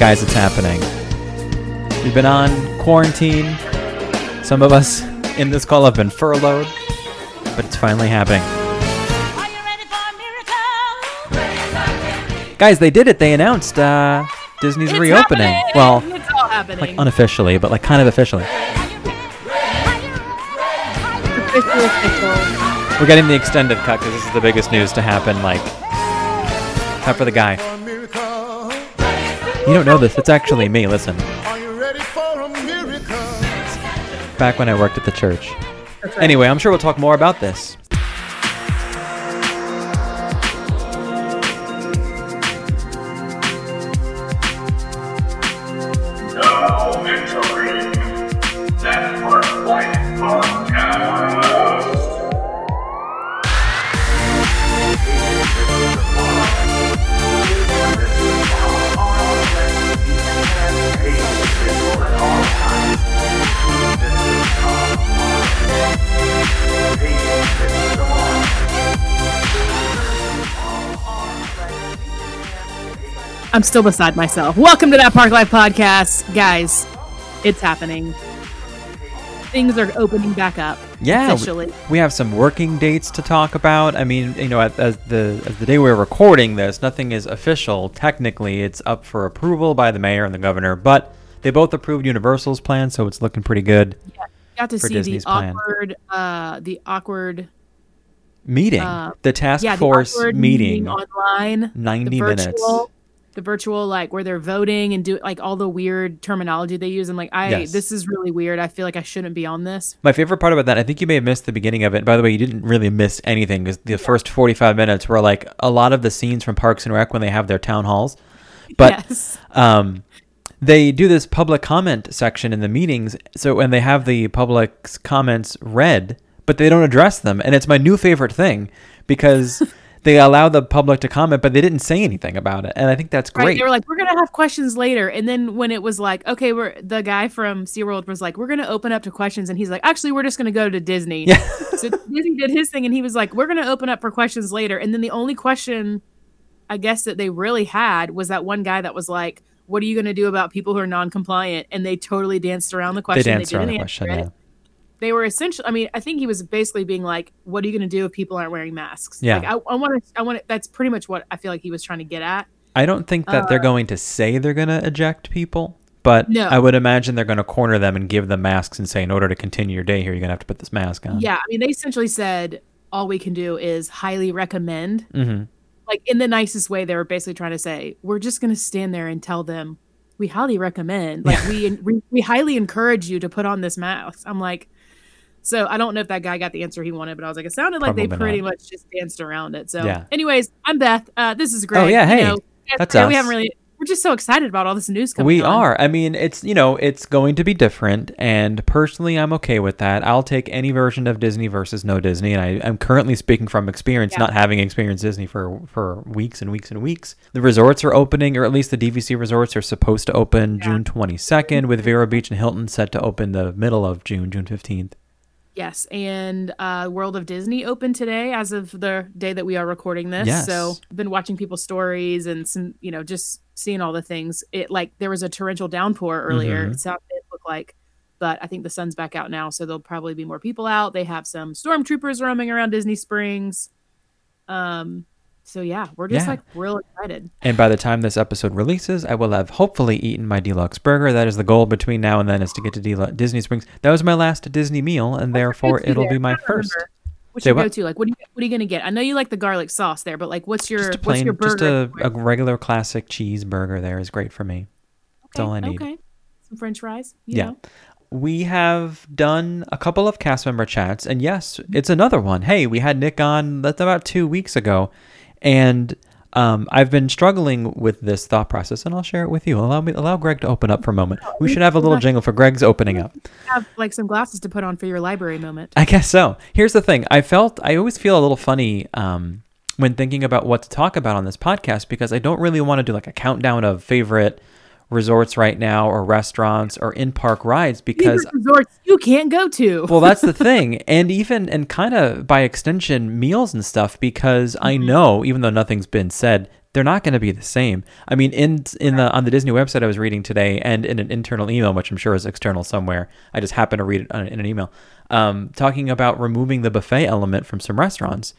Guys, it's happening. We've been on quarantine. Some of us in this call have been furloughed, but it's finally happening. Guys, they did it. They announced uh, Disney's It's reopening. happening! Well, it's all happening. like unofficially, but like kind of officially. official, official. We're getting the extended cut because this is the biggest news to happen. Like, except for the guy. You don't know this. It's actually me. Listen. Back when I worked at the church. Anyway, I'm sure we'll talk more about this. I'm still beside myself. Welcome to that Park Life podcast, guys. It's happening. Things are opening back up. Yeah, we- officially. we have some working dates to talk about. I mean, you know, as as the as the day we're recording this, nothing is official. Technically, it's up for approval by the mayor and the governor, but they both approved Universal's plan, so it's looking pretty good. Yeah, Got to see Disney's the awkward, uh, the awkward, Meeting Uh, the task yeah, the force awkward meeting, online. 90 the minutes. The virtual, like where they're voting and do like all the weird terminology they use. I'm like, I Yes. this is really weird. I feel like I shouldn't be on this. My favorite part about that, I think you may have missed the beginning of it. By the way, you didn't really miss anything because the first 45 minutes were like a lot of the scenes from Parks and Rec when they have their town halls. But yes. um, they do this public comment section in the meetings. So when they have the public's comments read, but they don't address them, and it's my new favorite thing because they allow the public to comment, but they didn't say anything about it, and I think that's Right, great. they were like, "We're gonna have questions later," and then when it was like, "Okay, we're," the guy from SeaWorld was like, "We're gonna open up to questions," and he's like, "Actually, we're just gonna go to Disney." Yeah. so Disney did his thing, and he was like, "We're gonna open up for questions later," and then the only question, I guess that they really had was that one guy that was like, "What are you gonna do about people who are non-compliant?" And they totally danced around the question. they danced around the question. Yeah. They were essentially. I mean, I think he was basically being like, "What are you gonna do if people aren't wearing masks?" Yeah. Like, I want to. I want to. That's pretty much what I feel like he was trying to get at. I don't think that they're going to say they're going to eject people, but Uh, No. I would imagine they're going to corner them and give them masks and say, in order to continue your day here, you're going to have to put this mask on. Yeah, I mean, they essentially said all we can do is highly recommend. hmm Like in the nicest way, they were basically trying to say we're just going to stand there and tell them we highly recommend. Like we, we we highly encourage you to put on this mask. I'm like, so I don't know if that guy got the answer he wanted, but I was like, it sounded like they Probably pretty not. much just danced around it. So, Yeah. anyways, I'm Beth. Uh, this is great. Oh, yeah, You hey, know, that's yeah, We haven't really. We're just so excited about all this news coming. We on. are. I mean, it's, you know, it's going to be different. And personally, I'm okay with that. I'll take any version of Disney versus no Disney. And I, I'm currently speaking from experience, Yeah. not having experienced Disney for, for weeks and weeks and weeks. The resorts are opening, or at least the DVC resorts are supposed to open Yeah. June 22nd, with Vero Beach and Hilton set to open the middle of June, June 15th. Yes, and uh, World of Disney opened today as of the day that we are recording this. Yes. So I've been watching people's stories and some, you know, just seeing all the things. It like there was a torrential downpour earlier. Mhm. It sounded it looked like, but I think the sun's back out now, so there'll probably be more people out. They have some stormtroopers roaming around Disney Springs. Um, so yeah, we're just Yeah. like real excited. And by the time this episode releases, I will have hopefully eaten my D-Luxe Burger. That is the goal between now and then is to get to Del- Disney Springs. That was my last Disney meal, and therefore it'll there? be my first. remember. What's Say your what? go-to? Like, what are you what are you gonna get? I know you like the garlic sauce there, but like, what's your Just a what's plain, your just burger? a, a regular classic cheeseburger there is great for me. That's all I need. Okay, some French fries. You Yeah. know? We have done a couple of cast member chats, and yes, it's another one. Hey, we had Nick on that's about two weeks ago, and um, I've been struggling with this thought process, and I'll share it with you. Allow me, allow Greg to open up for a moment. We should have a little jingle for Greg's opening up. have like some glasses to put on for your library moment. I guess so. Here's the thing. I felt I always feel a little funny um, when thinking about what to talk about on this podcast because I don't really want to do like a countdown of favorite resorts right now or restaurants or in park rides because Favorite resorts you can't go to. well that's the thing and even and kind of by extension meals and stuff because i Mm-hmm. know even though nothing's been said they're not going to be the same. I mean, in in the on the Disney website I was reading today, and in an internal email, which I'm sure is external somewhere. I just happened to read it in an email, um, talking about removing the buffet element from some restaurants.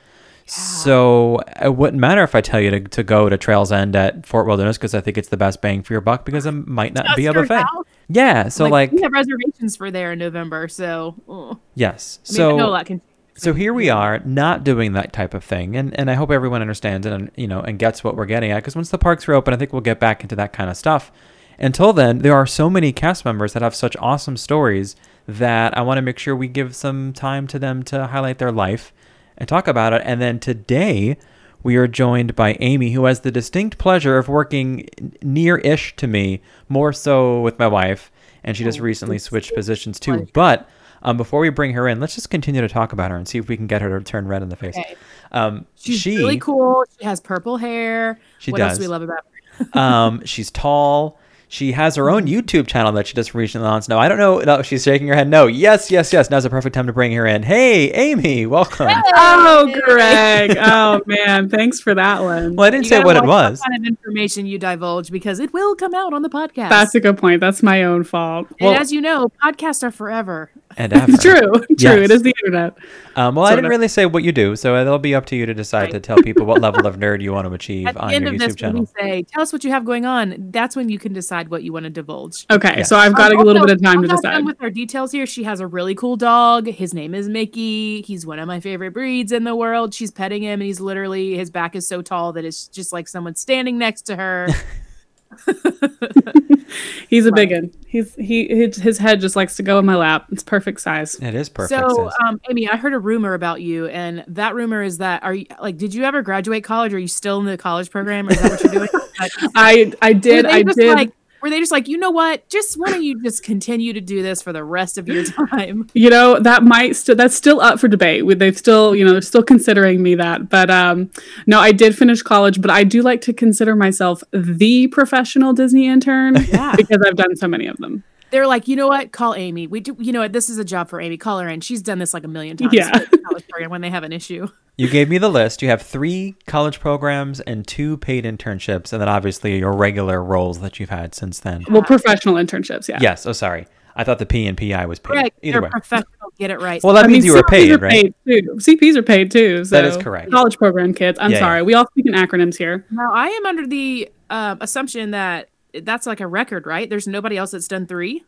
So it wouldn't matter if I tell you to, to go to Trails End at Fort Wilderness because I think it's the best bang for your buck because it might not be a buffet. now? Yeah. So like, we have reservations for there in November, so uh, yes. I mean, so I know a lot can. so here we are not doing that type of thing and, and i hope everyone understands and you know and gets what we're getting at because once the parks are open i think we'll get back into that kind of stuff until then there are so many cast members that have such awesome stories that i want to make sure we give some time to them to highlight their life and talk about it and then today we are joined by amy who has the distinct pleasure of working near-ish to me more so with my wife and she just Oh, recently switched positions too but um, before we bring her in, let's just continue to talk about her and see if we can get her to turn red in the face. Okay. Um, She's she, really cool. She has purple hair. She what else does. do we love about her? um, she's tall. She has her own YouTube channel that she just recently launched. No, I don't know. No, she's shaking her head. No, yes, yes, yes. Now's the perfect time to bring her in. Hey, Amy, welcome. Oh, Greg. Oh, man. Thanks for that one. Well, I didn't You say what it was. What kind of information you divulge because it will come out on the podcast. That's a good point. That's my own fault. and as you know, podcasts are forever. And ever. True. True. Yes. It is the internet. Um, well, I didn't of. really say what you do, so it'll be up to you to decide to tell people what level of nerd you want to achieve At the on end your of YouTube this, when we channel. say, "Tell us what you have going on," that's when you can decide what you want to divulge. Okay. Yeah. So I've got Um, a little also, bit of time I'm to decide. with our details here. She has a really cool dog. His name is Mickey. He's one of my favorite breeds in the world. She's petting him, and he's literally his back is so tall that it's just like someone standing next to her. He's a big one. He's he his, his head just likes to go in my lap. It's perfect size. It is perfect. so, sis. um, Amy, I heard a rumor about you, and that rumor is that are you like, did you ever graduate college? Are you still in the college program? Or is that what you're doing? I I did were they I just did. like were they just like you know what just why don't you just continue to do this for the rest of your time you know that might still that's still up for debate. They've still you know they're still considering me that. But um no, I did finish college, but I do like to consider myself the professional Disney intern Yeah. because I've done so many of them. They're like you know what call amy we do you know what this is a job for amy call her in she's done this like a million times Yeah. college program when they have an issue You gave me the list. You have three college programs and two paid internships, and then obviously your regular roles that you've had since then. Well, professional internships, yeah. Yes. Oh, sorry. I thought the P and PI was paid. Correct. Either they're way. professional get it right Well, that I means mean, you were paid, are right? paid too. CPs are paid too. So That is correct. College program kids. I'm Yeah, yeah. sorry. We all speak in acronyms here. now i am under the uh, assumption that that's like a record right there's nobody else that's done three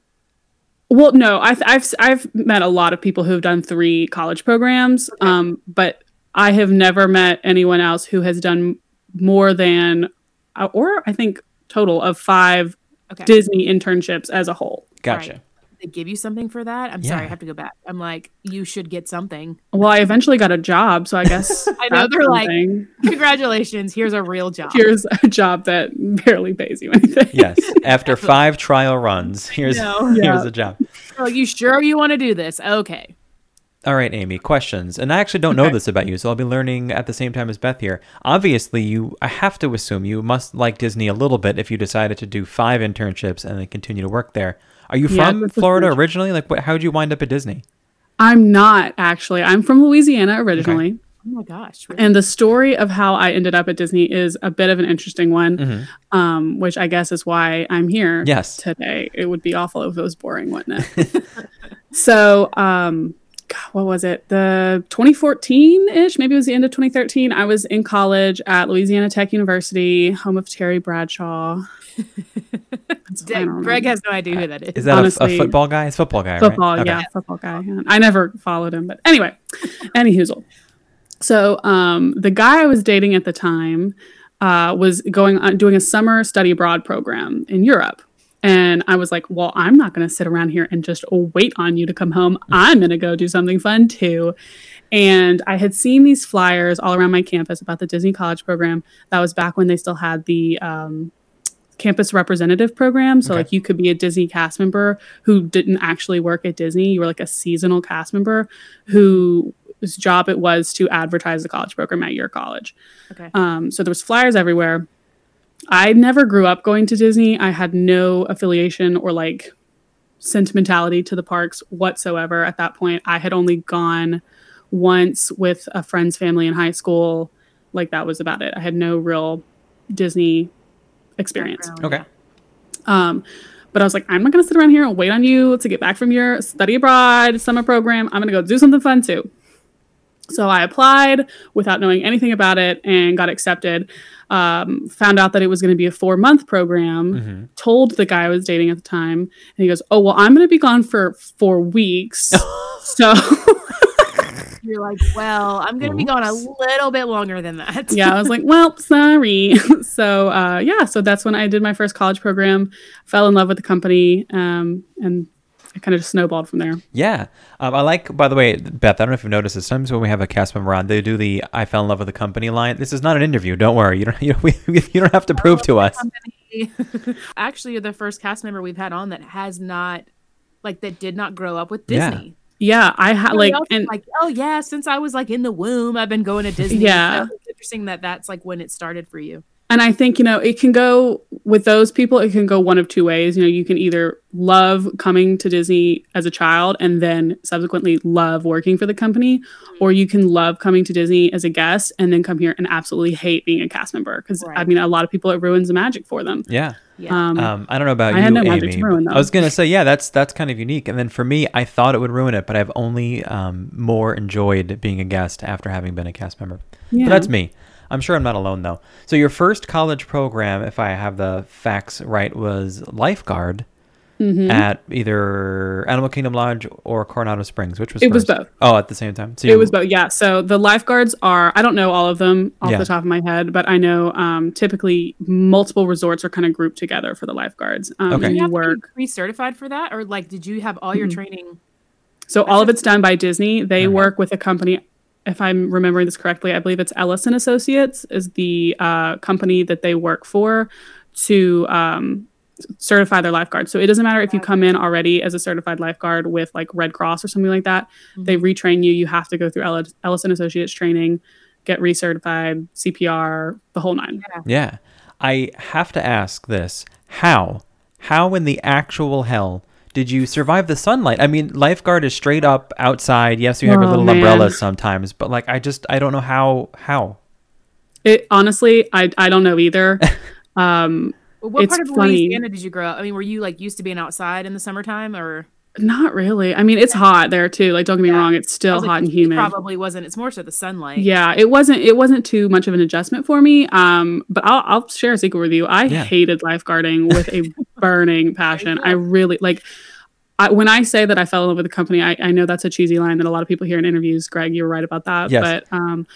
Well, no, I th- I've I've met a lot of people who've done three college programs, um, but I have never met anyone else who has done more than, uh, or I think total of five Okay. Disney internships as a whole. Gotcha. Right. They give you something for that i'm sorry i have to go back i'm like you should get something Well, I eventually got a job, so I guess I know, they're like- congratulations here's a real job here's a job that barely pays you anything. Yes. After five trial runs, here's No. here's Yeah. the job. Are you sure you want to do this? Okay. All right, Amy, questions. And I actually don't know Okay. this about you, so I'll be learning at the same time as Beth here. Obviously, you I have to assume you must like Disney a little bit if you decided to do five internships and then continue to work there. Are you Yeah, from that's Florida huge- originally? Like what how'd you wind up at Disney? I'm not actually. I'm from Louisiana originally. Oh my gosh. really? And the story of how I ended up at Disney is a bit of an interesting one, um, which I guess is why I'm here Mm-hmm. Yes. today. It would be awful if it was boring, wouldn't it? so, um, God, what was it? The 2014 ish, maybe it was the end of 2013. I was in college at Louisiana Tech University, home of Terry Bradshaw. That's- Greg, know. has no idea who that is. Is that a, a football guy? It's football guy, football, right? Okay. yeah, football guy. I never followed him, but anyway, any hoozle. So um, the guy I was dating at the time uh, was going on doing a summer study abroad program in Europe. And I was like, well, I'm not going to sit around here and just wait on you to come home. I'm going to go do something fun too. And I had seen these flyers all around my campus about the Disney College program. That was back when they still had the um, campus representative program. So Okay. like you could be a Disney cast member who didn't actually work at Disney. You were like a seasonal cast member who whose job it was to advertise the college program at your college. Okay. Um, so there was flyers everywhere. I never grew up going to Disney. I had no affiliation or like sentimentality to the parks whatsoever at that point. I had only gone once with a friend's family in high school. Like that was about it. I had no real Disney experience. Okay. Um, but I was like, I'm not going to sit around here and wait on you to get back from your study abroad summer program. I'm going to go do something fun too. So I applied without knowing anything about it and got accepted. Um, found out that it was going to be a four month program. Mm-hmm. Told the guy I was dating at the time, and he goes, "Oh well, I'm going to be gone for four weeks." so You're like, well, I'm gonna be gone a little bit longer than that. yeah, I was like, well, sorry. so uh, yeah, so that's when I did my first college program. Fell in love with the company, um, and it kind of just snowballed from there. Yeah. Um, I like, by the way, Beth, I don't know if you've noticed this. Sometimes when we have a cast member on, they do the I fell in love with the company line. This is not an interview. Don't worry. You don't, you, we, you don't have to prove to us. Actually, you're the first cast member we've had on that has not, like, that did not grow up with Disney. Yeah, I had like, and like, oh yeah, since I was like in the womb, I've been going to Disney. Yeah. So interesting that that's like when it started for you. And I think you know it can go with those people. It can go one of two ways. You know, you can either love coming to Disney as a child and then subsequently love working for the company, or you can love coming to Disney as a guest and then come here and absolutely hate being a cast member. Because I mean, a lot of people it ruins the magic for them. Yeah. Yeah. Um, Um, I don't know about I you, had no magic to Amy. ruin. I was gonna say, yeah, that's that's kind of unique. And then for me, I thought it would ruin it, but I've only um, more enjoyed being a guest after having been a cast member. Yeah. But that's me. I'm sure I'm not alone though. So your first college program, if I have the facts right, was lifeguard Mm-hmm. at either Animal Kingdom Lodge or Coronado Springs, which was It was both. Oh, at the same time. So It you- was both, yeah. So the lifeguards are, I don't know all of them off Yeah. the top of my head, but I know um, typically multiple resorts are kind of grouped together for the lifeguards. Um, Okay. and you you work. to be pre-certified for that, or like, did you have all your training? So all of it's done by Disney. They Uh-huh. work with a company. If I'm remembering this correctly, I believe it's Ellis and Associates is the uh, company that they work for to um, certify their lifeguards. So it doesn't matter if you come in already as a certified lifeguard with like Red Cross or something like that. They retrain you. You have to go through Ell- Ellis and Associates training, get recertified, CPR, the whole nine. Yeah. I have to ask this. How? How in the actual hell did you survive the sunlight? I mean, lifeguard is straight up outside. Yes, you have your Oh, little man. umbrellas sometimes, but like I just I don't know how how. It honestly, I I don't know either. um, Well, what It's part of funny. Louisiana did you grow up? I mean, were you like used to being outside in the summertime, or not really. I mean, it's hot there too. Like, don't get me Yeah. wrong, it's still was like, hot and the heat humid. Probably wasn't. It's more so the sunlight. Yeah, it wasn't. It wasn't too much of an adjustment for me. Um, but I'll I'll share a secret with you. I Yeah. hated lifeguarding with a burning passion. I really like. I, when I say that I fell in love with the company, I, I know that's a cheesy line that a lot of people hear in interviews. Greg, you were right about that. Yes. But um,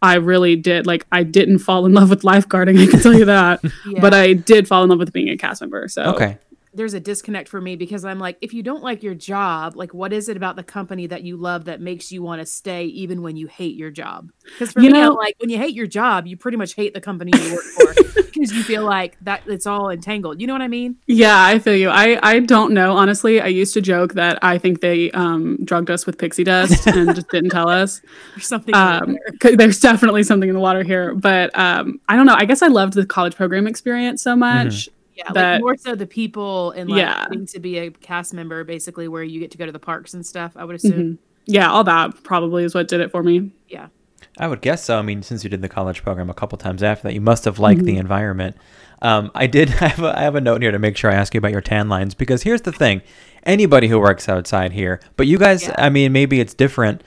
I really did. Like, I didn't fall in love with lifeguarding. I can tell you that. Yeah. But I did fall in love with being a cast member. So Okay. There's a disconnect for me because I'm like, if you don't like your job, like, what is it about the company that you love that makes you want to stay even when you hate your job? Because for You me, I'm know- like, when you hate your job, you pretty much hate the company you work for because you feel like that it's all entangled. You know what I mean? Yeah, I feel you. I, I don't know, honestly. I used to joke that I think they um, drugged us with pixie dust and just didn't tell us. There's something in Um, there. 'cause there's definitely something in the water here. But um, I don't know. I guess I loved the college program experience so much. Yeah, that- like more so the people and like Yeah. getting to be a cast member, basically, where you get to go to the parks and stuff. I would assume. Yeah, all that probably is what did it for me. Yeah. I would guess so. I mean, since you did the college program a couple times after that, you must have liked Mm-hmm. the environment. Um, I did have a, I have a note here to make sure I ask you about your tan lines because here's the thing: anybody who works outside here, but you guys, Yeah. I mean, maybe it's different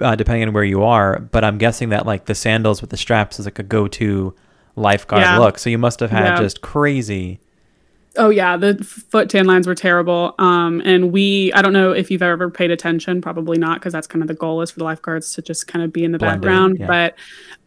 uh, depending on where you are. But I'm guessing that like the sandals with the straps is like a go-to lifeguard Yeah. look. So you must have had Yeah. just crazy. Oh yeah, the foot tan lines were terrible. Um, and we, I don't know if you've ever paid attention, probably not, because that's kind of the goal is for the lifeguards to just kind of be in the Blend in, background. yeah. But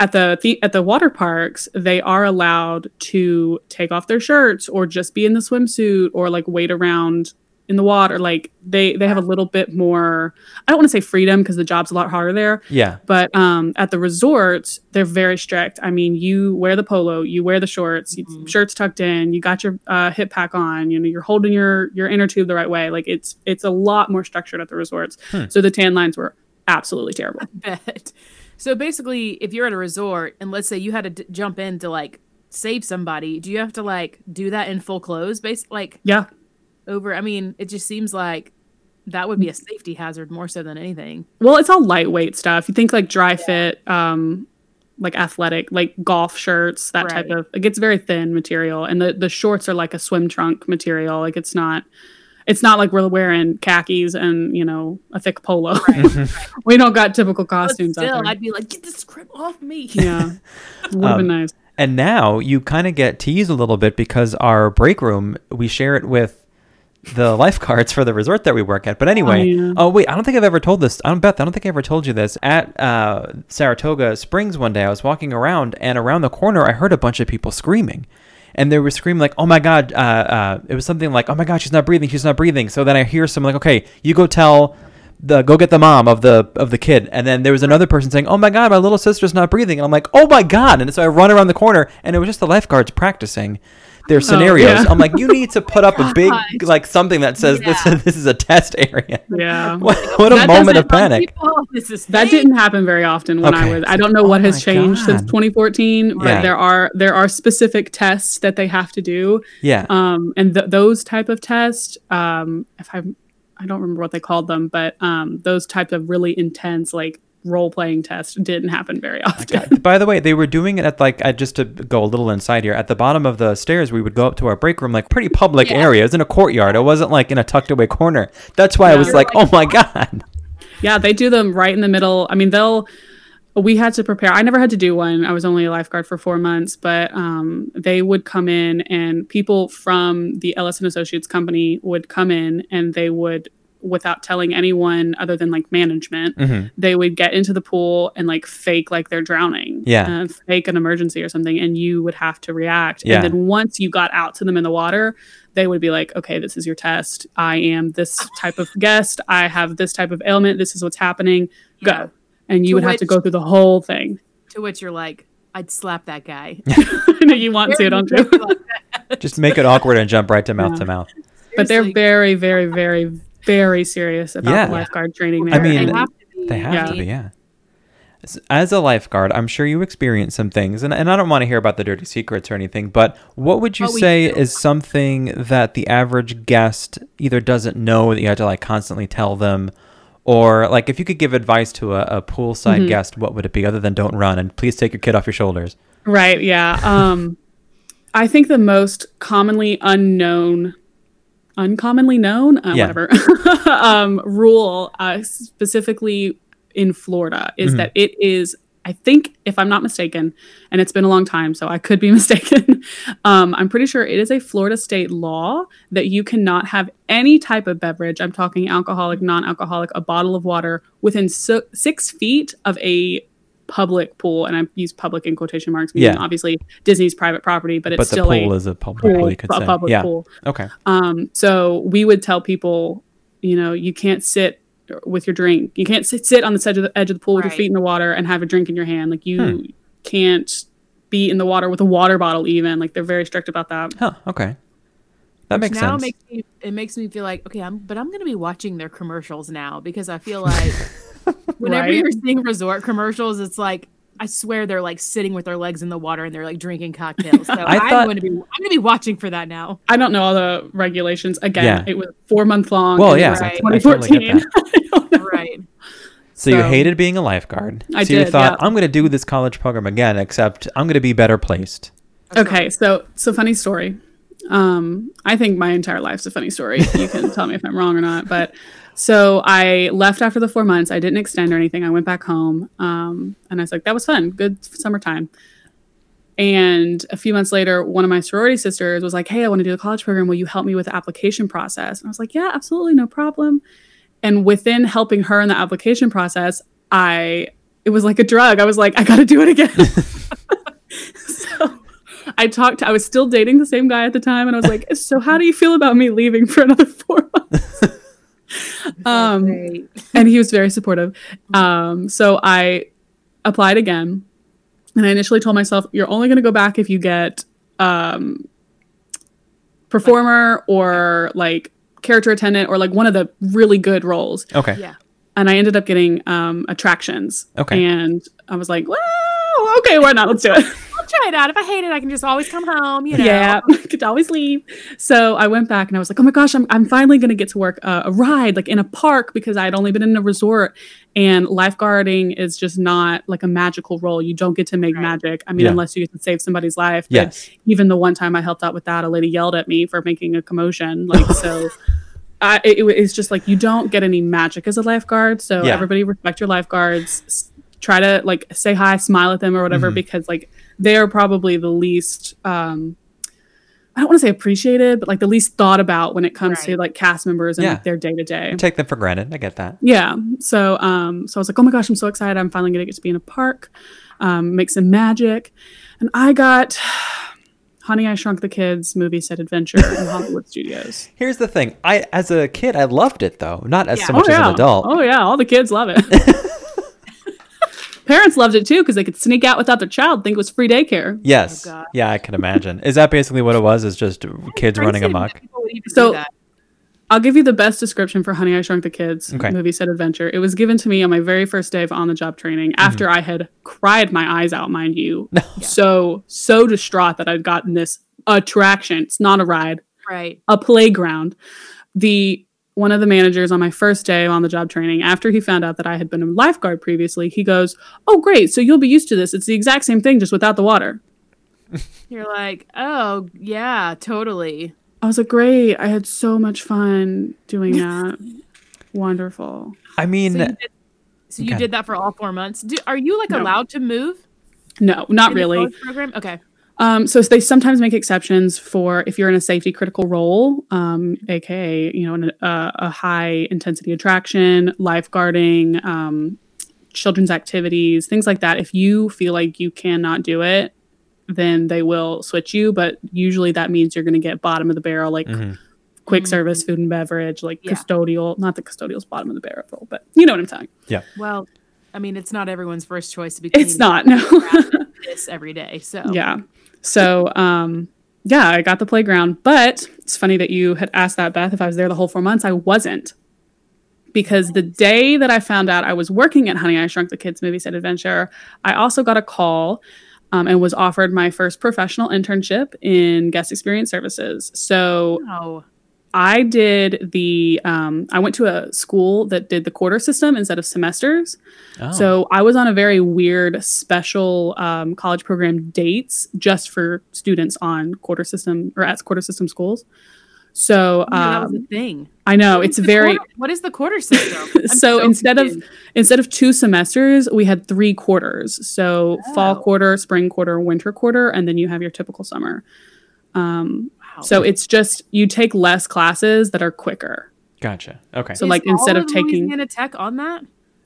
at the, the at the water parks, they are allowed to take off their shirts or just be in the swimsuit or like wait around in the water. Like they they have a little bit more. I don't want to say freedom because the job's a lot harder there. Yeah. But um, at the resorts, they're very strict. I mean, you wear the polo, you wear the shorts, you, shirts tucked in, you got your uh, hip pack on, you know, you're holding your your inner tube the right way. Like it's it's a lot more structured at the resorts. So the tan lines were absolutely terrible. bet. So basically, if you're at a resort and let's say you had to d- jump in to like save somebody, do you have to like do that in full clothes? Base like Yeah. Over. I mean, it just seems like that would be a safety hazard more so than anything. Well, it's all lightweight stuff. You think like dry fit, um, like athletic, like golf shirts, that type of. It gets very thin material, and the the shorts are like a swim trunk material. Like it's not. It's not like we're wearing khakis and you know a thick polo. we don't got typical But costumes out still, there. I'd be like, get this script off me. yeah, would have been Um, nice. And now you kind of get teased a little bit because our break room, we share it with the lifeguards for the resort that we work at. But anyway, yeah. oh, wait, I don't think I've ever told this. I don't Beth, I don't think I ever told you this. At uh, Saratoga Springs one day, I was walking around and around the corner, I heard a bunch of people screaming. And they were screaming like, "Oh my god!" Uh, uh, it was something like, "Oh my god, she's not breathing! She's not breathing!" So then I hear someone like, "Okay, you go tell the go get the mom of the of the kid." And then there was another person saying, "Oh my god, my little sister's not breathing!" And I'm like, "Oh my god!" And so I run around the corner, and it was just the lifeguards practicing their scenarios. yeah. I'm like, "You need to put up a big like something that says this Yeah. this is a test area." Yeah. What, what a That moment of panic! Oh, this is That didn't happen very often when I was. I don't know Oh what has changed since 2014, but Yeah. there are there are specific tests that they have to do, Yeah. um, and th- those type of tests, um, if I'm I don't remember what they called them, but um, those types of really intense like role playing test didn't happen very often. By the way, they were doing it at like uh, just to go a little inside here. At the bottom of the stairs, we would go up to our break room, like pretty public Yeah. areas in a courtyard. It wasn't like in a tucked away corner. That's why I was You're like, oh my god. Yeah, they do them right in the middle. I mean, they'll. We had to prepare. I never had to do one. I was only a lifeguard for four months, but um, they would come in, and people from the Ellis and Associates company would come in, and they would, without telling anyone other than like management, Mhm. they would get into the pool and like fake like they're drowning. Yeah. uh, fake an emergency or something, and you would have to react. Yeah. And then once you got out to them in the water, they would be like, okay, this is your test. I am this type of guest. I have this type of ailment. This is what's happening. Go. And you To would have to go through the whole thing. To which you're like, I'd slap that guy. I know you want to, don't you? Just make it awkward and jump right to mouth to mouth. but they're very, very, very, very serious about Yeah. lifeguard training I mean, They have to be. They have Yeah. to be, yeah. As- a lifeguard, I'm sure you experience some things, and, and I don't want to hear about the dirty secrets or anything, but what would you But we say is something that the average guest either doesn't know that you have to like constantly tell them, or like if you could give advice to a, a poolside Mm-hmm. guest, what would it be other than don't run and please take your kid off your shoulders? Right. Yeah. Um, I think the most commonly unknown, uncommonly known, uh, Yeah. whatever, um, rule uh, specifically in Florida is Mhm. that it is. I think, if I'm not mistaken, and it's been a long time, so I could be mistaken. um, I'm pretty sure it is a Florida state law that you cannot have any type of beverage. I'm talking alcoholic, non-alcoholic, a bottle of water within si- six feet of a public pool, and I use public in quotation marks. Meaning Yeah. obviously Disney's private property, but it's but the still pool a is a public pool, you could a say. public yeah. pool. Okay. Um, so we would tell people, you know, you can't sit with your drink. You can't sit, sit on the edge of the edge of the pool with your feet in the water and have a drink in your hand. Like you Hmm. can't be in the water with a water bottle. Even like they're very strict about that. Huh. Okay. That makes now sense. makes me it makes me feel like okay, I'm but I'm gonna be watching their commercials now because I feel like whenever Right. you're seeing resort commercials, it's like I swear they're like sitting with their legs in the water and they're like drinking cocktails. So I I'm going to be I'm going to be watching for that now. I don't know all the regulations. Again, Yeah. it was four month long. well, yeah, was Right. I totally 2014. that. I don't know. Right. So, you hated being a lifeguard. I so you thought, yeah. I'm going to do this college program again, except I'm going to be better placed. Okay, so so funny story. Um, I think my entire life's a funny story. You can tell me if I'm wrong or not. But so I left after the four months. I didn't extend or anything. I went back home, um, and I was like, "That was fun, good summertime." And a few months later, one of my sorority sisters was like, "Hey, I want to do the college program. Will you help me with the application process?" And I was like, "Yeah, absolutely, no problem." And within helping her in the application process, I it was like a drug. I was like, "I got to do it again." so I talked. I was still dating the same guy at the time, and I was like, "So, how do you feel about me leaving for another four months?" um, Great. and he was very supportive. Um, so I applied again, and I initially told myself, "You're only going to go back if you get um, performer or like character attendant or like one of the really good roles." Okay. Yeah. And I ended up getting um, attractions. Okay. And I was like, "Well, okay, why not? Let's do it." I'll try try it out. If I hate it, I can just always come home. You know. Yeah, I could always leave. So I went back and I was like, oh my gosh, I'm, I'm finally going to get to work uh, a ride like in a park because I had only been in a resort. And lifeguarding is just not like a magical role. You don't get to make Right. magic. I mean, Yeah. unless you get to save somebody's life. But even the one time I helped out with that, a lady yelled at me for making a commotion. Like, so. I, it, it- it's just like you don't get any magic as a lifeguard. So Yeah. everybody respect your lifeguards. S- Try to like say hi, smile at them or whatever, Mhm. because like they're probably the least um I don't want to say appreciated, but like the least thought about when it comes to like cast members and Yeah. like, their day to day. Take them for granted. I get that. Yeah. So um so I was like, oh my gosh, I'm so excited. I'm finally gonna get to be in a park, um, make some magic. And I got Honey, I Shrunk the Kids movie set adventure in Hollywood Studios. Here's the thing. I, as a kid, I loved it though. Not as Yeah. so much as yeah. an adult. Oh yeah, all the kids love it. Parents loved it too because they could sneak out without their child, think it was free daycare. Yes. Oh, yeah, I can imagine. Is that basically what it was? Is just kids running Crazy amok? people would even So- I'll give you the best description for Honey I Shrunk the Kids Okay. movie set adventure. It was given to me on my very first day of on the job training Mm-hmm. after I had cried my eyes out, mind you. So so distraught that I'd gotten this attraction. It's not a ride, right. a playground. The one of the managers on my first day on the job training, after he found out that I had been a lifeguard previously, he goes, "Oh, great! So you'll be used to this. It's the exact same thing, just without the water." You're like, oh yeah, totally. I was like, "Great! I had so much fun doing that. Wonderful." I mean, So you did, so you Okay. did that for all four months. Do, are you like No. allowed to move? No, not really. Program. Okay. Um, so they sometimes make exceptions for if you're in a safety critical role, um, aka you know, in a, a, a high intensity attraction, lifeguarding, um, children's activities, things like that. If you feel like you cannot do it, then they will switch you. But usually that means you're going to get bottom of the barrel, like Mhm. quick Mhm. service, food and beverage, like Yeah. custodial. Not the custodial's bottom of the barrel, but you know what I'm saying. Yeah. Well, I mean, it's not everyone's first choice to be. It's not no. this every day. So Yeah. So, um, yeah, I got the playground, but it's funny that you had asked that, Beth, if I was there the whole four months. I wasn't. Because the day that I found out I was working at Honey, I Shrunk the Kids Movie Set Adventure, I also got a call um, and was offered my first professional internship in guest experience services. So Oh, I did the, um, I went to a school that did the quarter system instead of semesters. oh. So I was on a very weird special um, college program dates just for students on quarter system or at quarter system schools. So yeah, that was um, the thing. I know What it's very quarter- what is the quarter system? I'm so instead of instead of two semesters, we had three quarters. So fall Oh. quarter, spring quarter, winter quarter, and then you have your typical summer. Um, Wow. so it's just you take less classes that are quicker. gotcha. Okay. So Is like instead all of taking Louisiana Tech on that,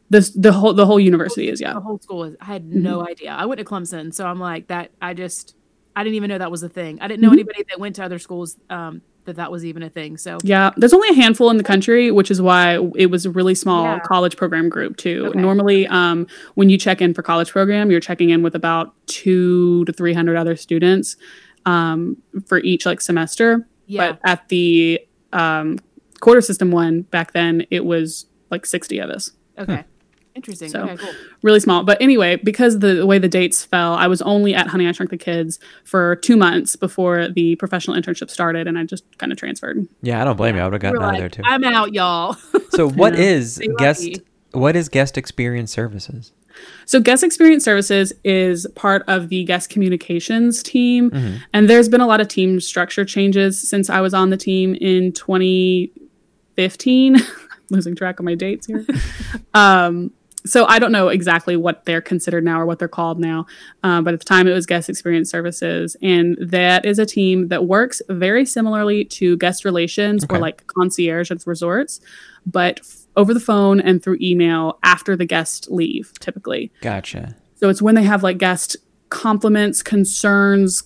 this, the whole the whole university is yeah. the whole school is. I had Mm-hmm. no idea. I went to Clemson, so I'm like that. I just I didn't even know that was a thing. I didn't Mm-hmm. know anybody that went to other schools um, that that was even a thing. So Yeah, there's only a handful in the country, which is why it was a really small Yeah. college program group too. Okay. Normally, um, when you check in for college program, you're checking in with about two to three hundred other students um, for each like semester. yeah, But at the um, quarter system one back then, it was like sixty of us, okay, interesting. So- okay, cool. really small. But anyway, because the, the way the dates fell, I was only at Honey I Shrunk the Kids for two months before the professional internship started, and I just kind of transferred. yeah, I don't blame you. I would have gotten We're out of like, there too. I'm out, y'all. So what know. is guest? What is guest experience services? So, guest experience services is part of the guest communications team. Mm-hmm. And there's been a lot of team structure changes since I was on the team in 2015. Losing track of my dates here. um, so, I don't know exactly what they're considered now or what they're called now. Um, but at the time, it was guest experience services. And that is a team that works very similarly to guest relations Okay. or like concierge at resorts, but f- over the phone and through email after the guests leave, typically. Gotcha. So it's when they have like guest compliments, concerns,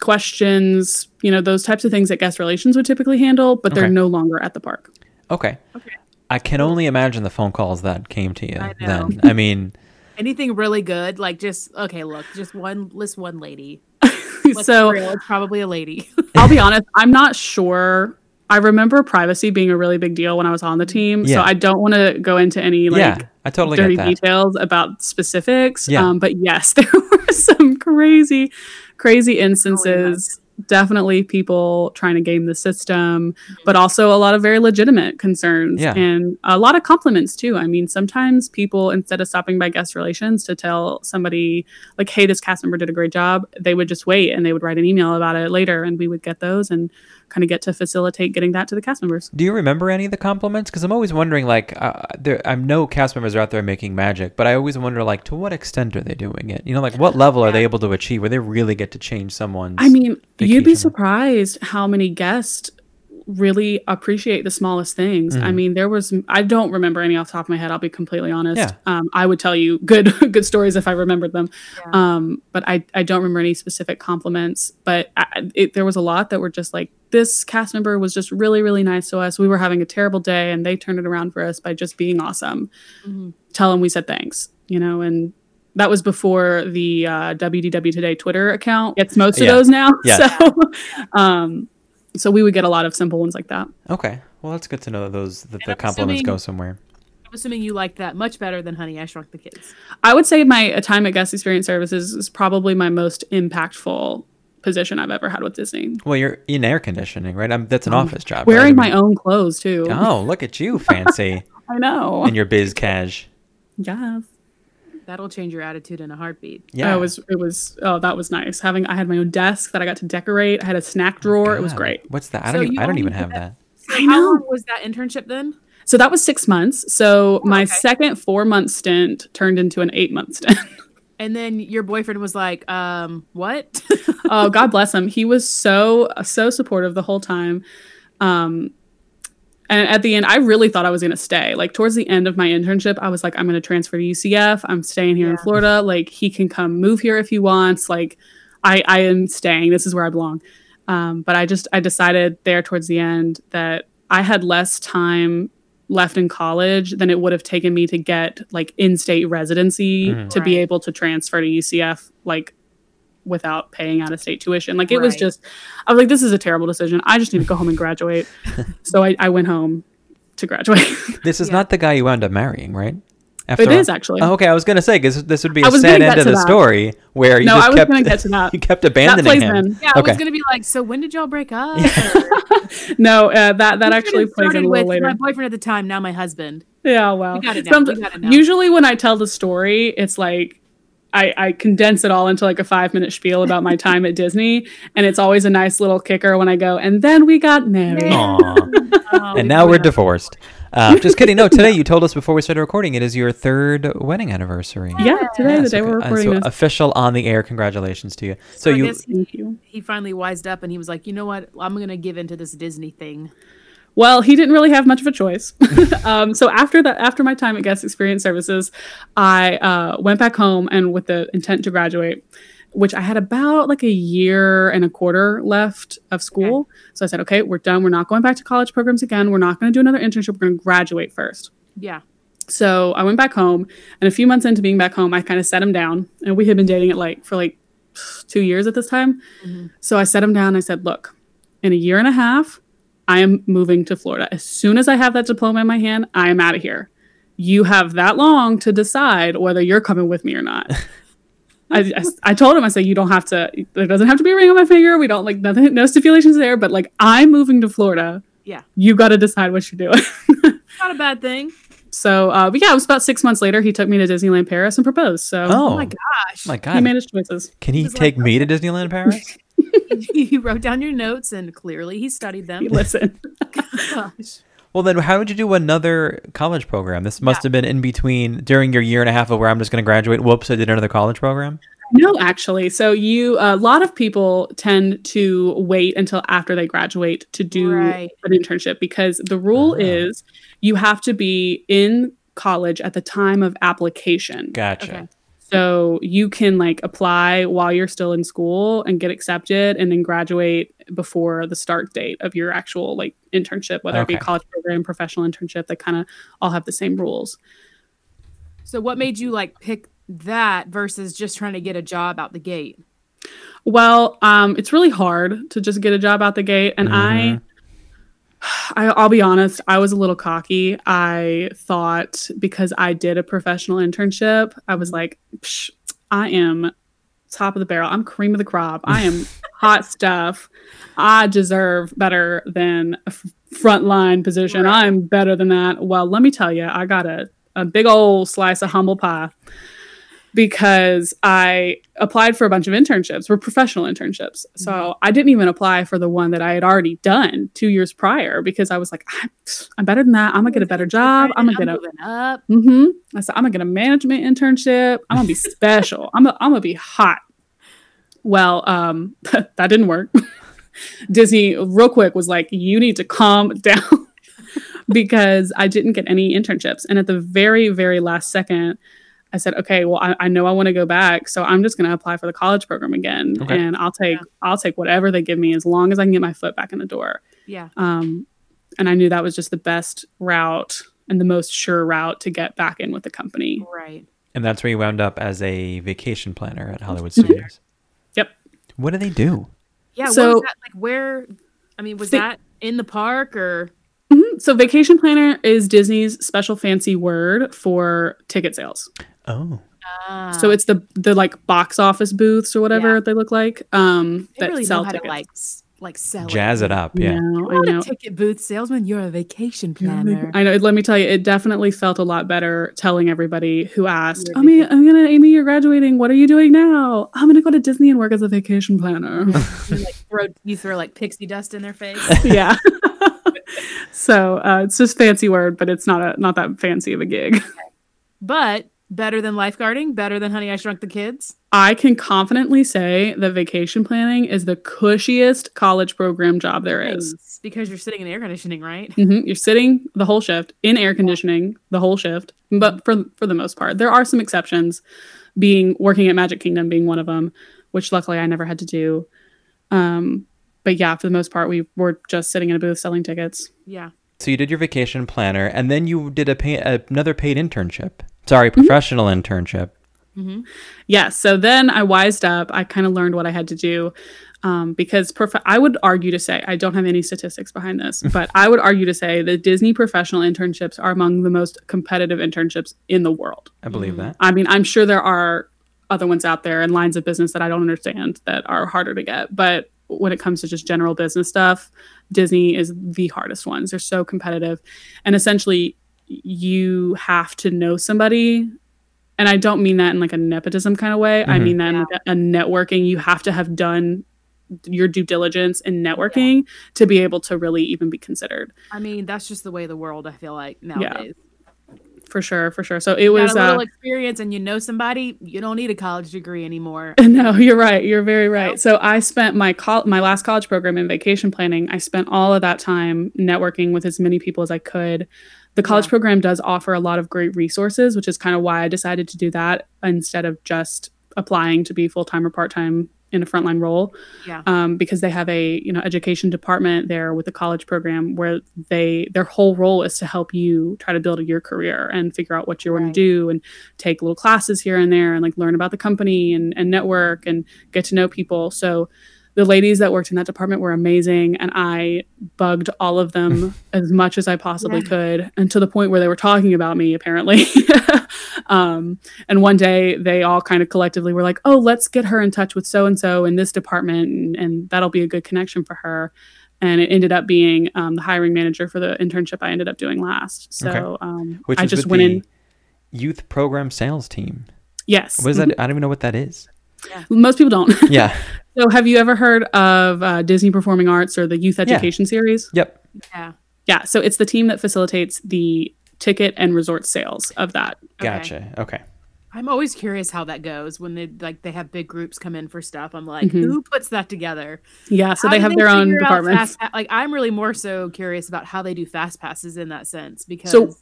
questions, you know, those types of things that guest relations would typically handle, but they're Okay. no longer at the park. Okay. Okay. I can only imagine the phone calls that came to you. I know. Then I mean, Anything really good, like just okay. Look, just one list, one lady. Let's so real, probably a lady. I'll be honest, I'm not sure I remember privacy being a really big deal when I was on the team. Yeah. So I don't want to go into any like yeah, I totally dirty get that. details about specifics. Yeah. Um, but yes, there were some crazy, crazy instances. Definitely people trying to game the system, but also a lot of very legitimate concerns Yeah. and a lot of compliments too. I mean, sometimes people, instead of stopping by guest relations to tell somebody, like, hey, this cast member did a great job, they would just wait and they would write an email about it later and we would get those and kind of get to facilitate getting that to the cast members. Do you remember any of the compliments? Because I'm always wondering, like, uh, there, I know cast members are out there making magic, but I always wonder, like, to what extent are they doing it? You know, like, what level are they able to achieve where they really get to change someone's? I mean, you'd be surprised how many guests really appreciate the smallest things. I Mhm. mean, there was I don't remember any off the top of my head. I'll be completely honest. Yeah. Um, I would tell you good good stories if I remembered them. Yeah. Um, but I I don't remember any specific compliments. But I, it, there was a lot that were just like this cast member was just really really nice to us. We were having a terrible day, and they turned it around for us by just being awesome. Mhm. Tell them we said thanks. You know, and that was before the uh, WDW Today Twitter account gets most of Yeah. those now. Yeah. So, um, so we would get a lot of simple ones like that. Okay, well, that's good to know that those that the I'm compliments assuming- go somewhere. I'm assuming you like that much better than Honey I Shrunk the Kids. I would say my time at Guest Experience Services is probably my most impactful position I've ever had with Disney. Well, you're in air conditioning, right? Um that's an office job. Wearing right? My mean- own clothes too. Oh, look at you, fancy, I know. and your biz cash. yes. That'll change your attitude in a heartbeat. Yeah, It was it was oh that was nice. Having I had my own desk that I got to decorate. I had a snack drawer. it was great. What's that? I So don't. Even, I don't even have that- that. So I How know. long was that internship then? So that was six months. So my Oh, okay. second four month stint turned into an eight month stint. And then your boyfriend was like, um, what? oh god bless him he was so so supportive the whole time um and at the end i really thought i was going to stay. Like towards the end of my internship i was like i'm going to transfer to ucf i'm staying here in florida. Like he can come move here if he wants. Like i i am staying. This is where i belong. Um but i just i decided there towards the end that i had less time left in college than it would have taken me to get like in-state residency Mhm. to be able to transfer to UCF like without paying out of state tuition. Like it was just I was like, this is a terrible decision. I just need to go home and graduate. so I, I went home to graduate. This is Yeah. not the guy you wound up marrying, right? after it is actually. Oh, okay, I was gonna say because this would be I a was sad end of the that. story where you No, just I was kept gonna get to that. you kept that abandoning plays him. in. yeah, I was gonna be like, so when did y'all break up? No, uh, that that You actually plays in started a little with later. My boyfriend at the time, now my husband. Yeah, well. We got it now. Some- We got it now. Usually when I tell the story, it's like I, I condense it all into like a five minute spiel about my time at Disney, and it's always a nice little kicker when I go, and then we got married. Aw. Oh, and now we're divorced. Uh, just kidding. No, today you told us before we started recording it is your third wedding anniversary. Yeah, today, the Yes, day we're okay. Uh, recording so this. official on the air. Congratulations to you. So So you guess Thank he, you. he finally wised up and he was like, you know what? I'm gonna give into this Disney thing. Well, he didn't really have much of a choice. um, so after that, after my time at Guest Experience Services, I uh, went back home and with the intent to graduate, which I had about like a year and a quarter left of school. So I said, okay, we're done. We're not going back to college programs again. We're not going to do another internship. We're going to graduate first. Yeah. So I went back home, and a few months into being back home, I kind of set him down, and we had been dating it like for like two years at this time. Mhm. So I set him down. I said, "Look, in a year and a half, I am moving to Florida. As soon as I have that diploma in my hand, I am out of here. You have that long to decide whether you're coming with me or not." I, I, I told him, I said, you don't have to, there doesn't have to be a ring on my finger. We don't like nothing, no stipulations there, but like I'm moving to Florida. Yeah. You got to decide what you're doing. Not a bad thing. So, uh, but yeah, it was about six months later. He took me to Disneyland Paris and proposed. So oh, Oh my gosh. my god. he managed made his choices. can he was like, take me to Disneyland Paris? you wrote down your notes and clearly he studied them. He listened. Gosh. Well, then how would you do another college program? This must Yeah. have been in between during your year and a half of where I'm just going to graduate. Whoops, I did another college program. no, actually. So you, a lot of people tend to wait until after they graduate to do Right. an internship because the rule Ah. is you have to be in college at the time of application. Gotcha. Okay. So you can like apply while you're still in school and get accepted and then graduate before the start date of your actual like internship, whether it be college program, professional internship, they kind of all have the same rules. So what made you like pick that versus just trying to get a job out the gate? Well, um, it's really hard to just get a job out the gate. And I I, I'll be honest, I was a little cocky. I thought because I did a professional internship, I was like, I am top of the barrel. I'm cream of the crop. I am hot stuff. I deserve better than a f- frontline position. Right. I'm better than that. Well, let me tell you, I got a, a big old slice of humble pie because I applied for a bunch of internships, were professional internships. So I didn't even apply for the one that I had already done two years prior because I was like, I'm, I'm better than that. I'm gonna get a better job. I'm gonna get a up. hmm I said, I'm gonna get a management internship. I'm gonna be special. I'm gonna, I'm gonna be hot. Well, um, that didn't work. Disney, real quick, was like, you need to calm down because I didn't get any internships. And at the very, very last second, I said, okay, well, I, I know I want to go back, so I'm just going to apply for the college program again, Okay. and I'll take Yeah. I'll take whatever they give me as long as I can get my foot back in the door. Yeah. Um, and I knew that was just the best route and the most sure route to get back in with the company. Right. And that's where you wound up as a vacation planner at Hollywood Studios. Yep. What do they do? Yeah. So- what that, like where? I mean, was Thi- that in the park or? Mhm. So vacation planner is Disney's special fancy word for ticket sales. Oh, Ah, So it's the the like box office booths or whatever Yeah. they look like um, they that really sell know how tickets. to like like sell jazz it up. Yeah. No, You're I not know. a ticket booth salesman. You're a vacation planner. I know. Let me tell you, it definitely felt a lot better telling everybody who asked, You're a "Amy, vacation- I'm gonna, Amy, you're graduating. What are you doing now? I'm gonna go to Disney and work as a vacation planner." you like throw you throw like pixie dust in their face. yeah. so uh, it's just fancy word, but it's not a not that fancy of a gig. but better than lifeguarding. Better than Honey I Shrunk the Kids. I can confidently say that vacation planning is the cushiest college program job there is. Nice, because you're sitting in air conditioning, right? Mhm. You're sitting the whole shift in air conditioning the whole shift, but for for the most part, there are some exceptions. Being working at Magic Kingdom being one of them, which luckily I never had to do. Um, but yeah, for the most part, we were just sitting in a booth selling tickets. Yeah. So you did your vacation planner, and then you did a pay, another paid internship. Sorry, professional internship. hmm Yes. So then I wised up. I kind of learned what I had to do um, because prof- I would argue to say, I don't have any statistics behind this, but I would argue to say that Disney professional internships are among the most competitive internships in the world. I believe that. I mean, I'm sure there are other ones out there and lines of business that I don't understand that are harder to get. But when it comes to just general business stuff, Disney is the hardest ones. They're so competitive. And essentially, you have to know somebody. And I don't mean that in like a nepotism kind of way. I Mhm. mean that in like a, a networking. You have to have done your due diligence in networking to be able to really even be considered. I mean, that's just the way the world. I feel like nowadays. For sure, for sure. So it You was got a little uh, experience and you know somebody. You don't need a college degree anymore. No, you're right. You're very right. So I spent my col- my last college program in vacation planning. I spent all of that time networking with as many people as I could. The college Yeah. program does offer a lot of great resources, which is kind of why I decided to do that instead of just applying to be full time or part time in a frontline role. Yeah. Um, because they have a you know education department there with the college program where they their whole role is to help you try to build your career and figure out what you want Right. to do and take little classes here and there and like learn about the company and, and network and get to know people. So the ladies that worked in that department were amazing and I bugged all of them as much as I possibly Yeah. could and to the point where they were talking about me apparently. um, and one day they all kind of collectively were like, oh, let's get her in touch with so and so in this department and, and that'll be a good connection for her. And it ended up being um, the hiring manager for the internship I ended up doing last. So Okay. um, Which I just went in. youth program sales team. Yes. What is that? I don't even know what that is. Most people don't. Yeah. so, have you ever heard of uh, Disney Performing Arts or the Youth Education Series? yep. Yeah. Yeah. So, it's the team that facilitates the ticket and resort sales of that. Gotcha. Okay. I'm always curious how that goes when they like they have big groups come in for stuff. I'm like, Mhm. who puts that together? Yeah. So, How they do have their own figure out departments. fast like I'm really more so curious about how they do fast passes in that sense because So-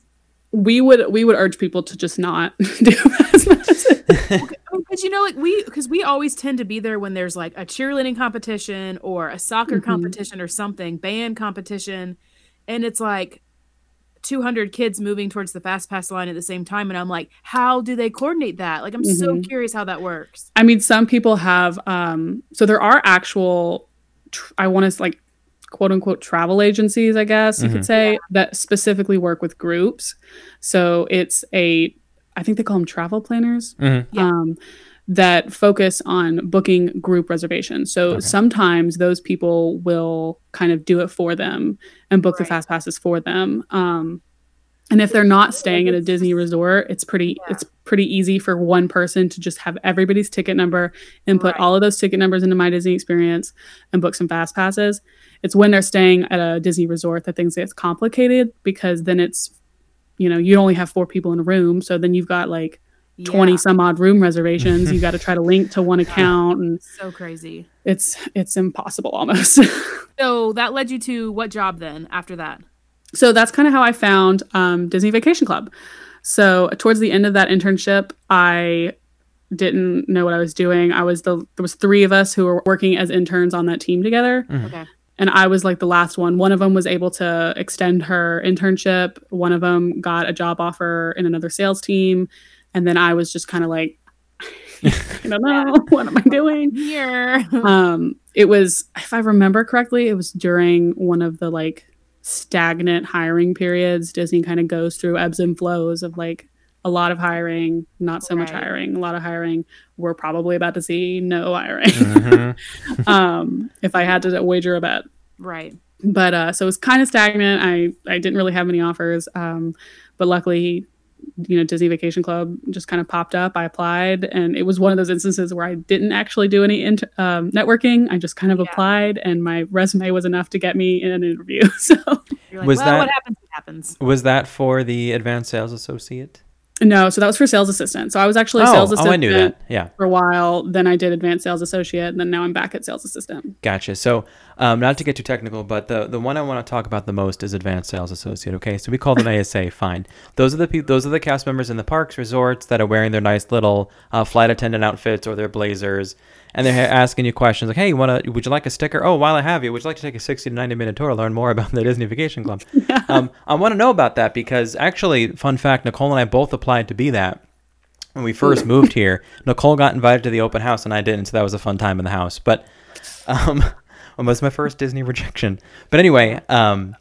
We would we would urge people to just not do as much as because you know like we because we always tend to be there when there's like a cheerleading competition or a soccer Mhm. competition or something band competition and it's like 200 kids moving towards the fast pass line at the same time and i'm like how do they coordinate that like i'm so Mhm. curious how that works I mean, some people have. Um, so there are actual, tr- I want to like quote unquote travel agencies, I guess you Mhm. could say, that specifically work with groups. So it's a, I think they call them travel planners. Mhm. Yeah. Um, that focus on booking group reservations. So Okay. sometimes those people will kind of do it for them and book the fast passes for them. Um, and if they're not staying at a Disney resort, it's pretty Yeah. it's pretty easy for one person to just have everybody's ticket number and put Right. all of those ticket numbers into my Disney experience and book some fast passes. It's when they're staying at a Disney resort that things get complicated because then it's you know, you only have four people in a room, so then you've got like 20 Yeah. some odd room reservations. you got to try to link to one account and So crazy. it's it's impossible almost. So that led you to what job then after that? so that's kind of how I found um, Disney Vacation Club. So towards the end of that internship, I didn't know what I was doing. I was the there was three of us who were working as interns on that team together, Okay. And I was like the last one. One of them was able to extend her internship. One of them got a job offer in another sales team, and then I was just kind of like, I don't know, what am I doing? Here. um it was if i remember correctly it was during one of the like stagnant hiring periods disney kind of goes through ebbs and flows of like a lot of hiring not so much hiring a lot of hiring we're probably about to see no hiring Mhm. um if i had to wager a bet right. but uh so it was kind of stagnant i i didn't really have many offers um but luckily you know disney vacation club just kind of popped up i applied and it was one of those instances where i didn't actually do any int- um, networking i just kind of Yeah. applied and my resume was enough to get me in an interview so You're like, Was well, that- what happens happens. Was that for the advanced sales associate? No so that was for sales assistant so i was actually a oh, sales oh, assistant I knew that. Yeah. for a while then i did advanced sales associate and then now i'm back at sales assistant Gotcha. So, um, not to get too technical, but the the one I want to talk about the most is advanced sales associate. Okay, so we call them ASA. Fine. Those are the people. Those are the cast members in the parks, resorts that are wearing their nice little uh, flight attendant outfits or their blazers, and they're asking you questions like, "Hey, you want to? Would you like a sticker? Oh, while I have you, would you like to take a sixty to ninety minute tour to learn more about the Disney Vacation Club?" um, I want to know about that because actually, fun fact: Nicole and I both applied to be that when we first moved here. Nicole got invited to the open house and I didn't, so that was a fun time in the house. But um, it was my first Disney rejection. But anyway, um,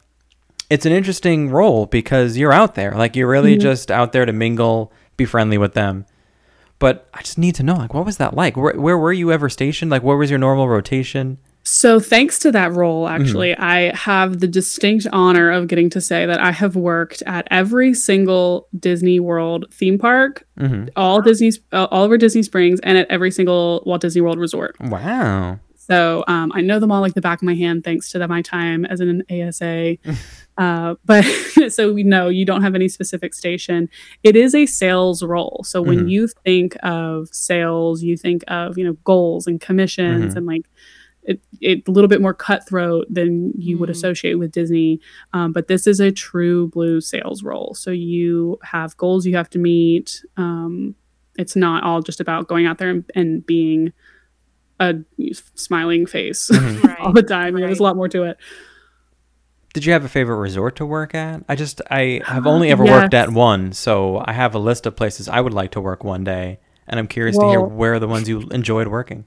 it's an interesting role because you're out there, like you're really just out there to mingle, be friendly with them. But I just need to know, like, what was that like? Where, where were you ever stationed? Like, what was your normal rotation? So, thanks to that role, Mm-hmm. actually, I have the distinct honor of getting to say that I have worked at every single Disney World theme park, hmm all Disney's, uh, all over Disney Springs, and at every single Walt Disney World resort. Wow. So, um, I know them all like the back of my hand, thanks to the, my time as an ASA. uh, but so we know you don't have any specific station. It is a sales role. So when Mhm. you think of sales, you think of you know goals and commissions Mhm. and like it, it a little bit more cutthroat than you would Mhm. associate with Disney. Um, but this is a true blue sales role. So you have goals you have to meet. Um, it's not all just about going out there and, and being a smiling face. Right. all the time. You know, there's a lot more to it. Did you have a favorite resort to work at? I just I have only um, ever worked at one, so I have a list of places I would like to work one day, and I'm curious to hear where are the ones you enjoyed working.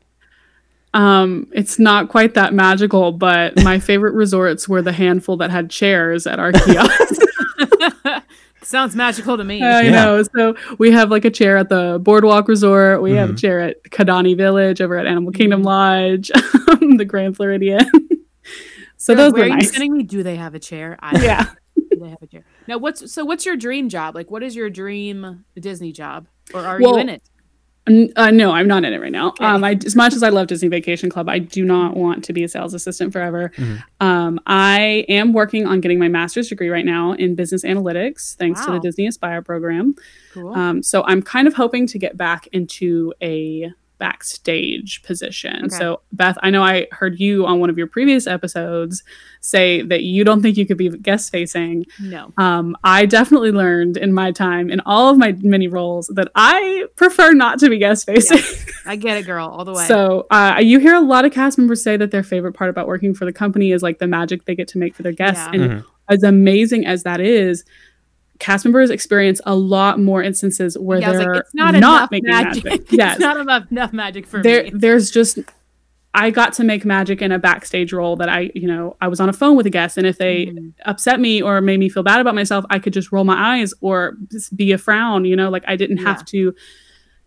Um, it's not quite that magical, but my favorite resorts were the handful that had chairs at our kiosks. Sounds magical to me. I Yeah. know. So we have like a chair at the Boardwalk Resort. We have mm-hmm. a chair at Kidani Village over at Animal Kingdom mm. Lodge, the Grand Floridian. So You're like, those where were are you nice. sending me? Do they have a chair? I Yeah. Do they have a chair? Now, what's so? What's your dream job? Like, what is your dream Disney job, or are Well, you in it? Uh, no, I'm not in it right now. Okay. Um, I, as much as I love Disney Vacation Club, I do not want to be a sales assistant forever. Mhm. Um, I am working on getting my master's degree right now in business analytics, thanks to the Disney Aspire program. Cool. Um, so I'm kind of hoping to get back into a backstage position. Okay. So Beth, I know I heard you on one of your previous episodes say that you don't think you could be guest facing. no. Um, I definitely learned in my time in all of my many roles that I prefer not to be guest facing. I get it, girl, all the way. So uh, you hear a lot of cast members say that their favorite part about working for the company is like the magic they get to make for their guests. Yeah. And Mhm. as amazing as that is, cast members experience a lot more instances where yeah, they're like, it's not, not enough making magic. magic. it's not enough enough magic for there, me. there's just I got to make magic in a backstage role that I, you know, I was on a phone with a guest, and if they Mhm. upset me or made me feel bad about myself, I could just roll my eyes or just be a frown. You know, like I didn't Yeah. have to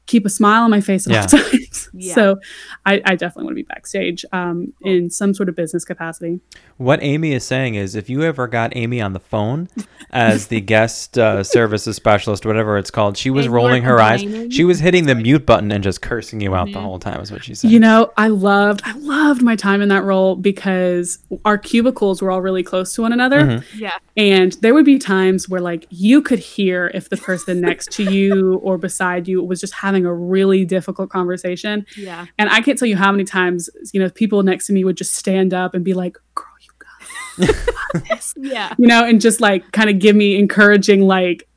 keep a smile on my face at Yeah. all times. Yeah. So I, I definitely want to be backstage um, in some sort of business capacity. What Amy is saying is, if you ever got Amy on the phone as the guest uh, services specialist, whatever it's called, she was And rolling her eyes. complaining? She was hitting the mute button and just cursing you out the Mhm. whole time. Is what she said. You know, I loved I loved my time in that role because our cubicles were all really close to one another. Mhm. Yeah. And there would be times where like you could hear if the person next to you or beside you was just having a really difficult conversation. Yeah. And I can't tell you how many times, you know, people next to me would just stand up and be like, girl, you got this. Yeah. you know, and just like kind of give me encouraging like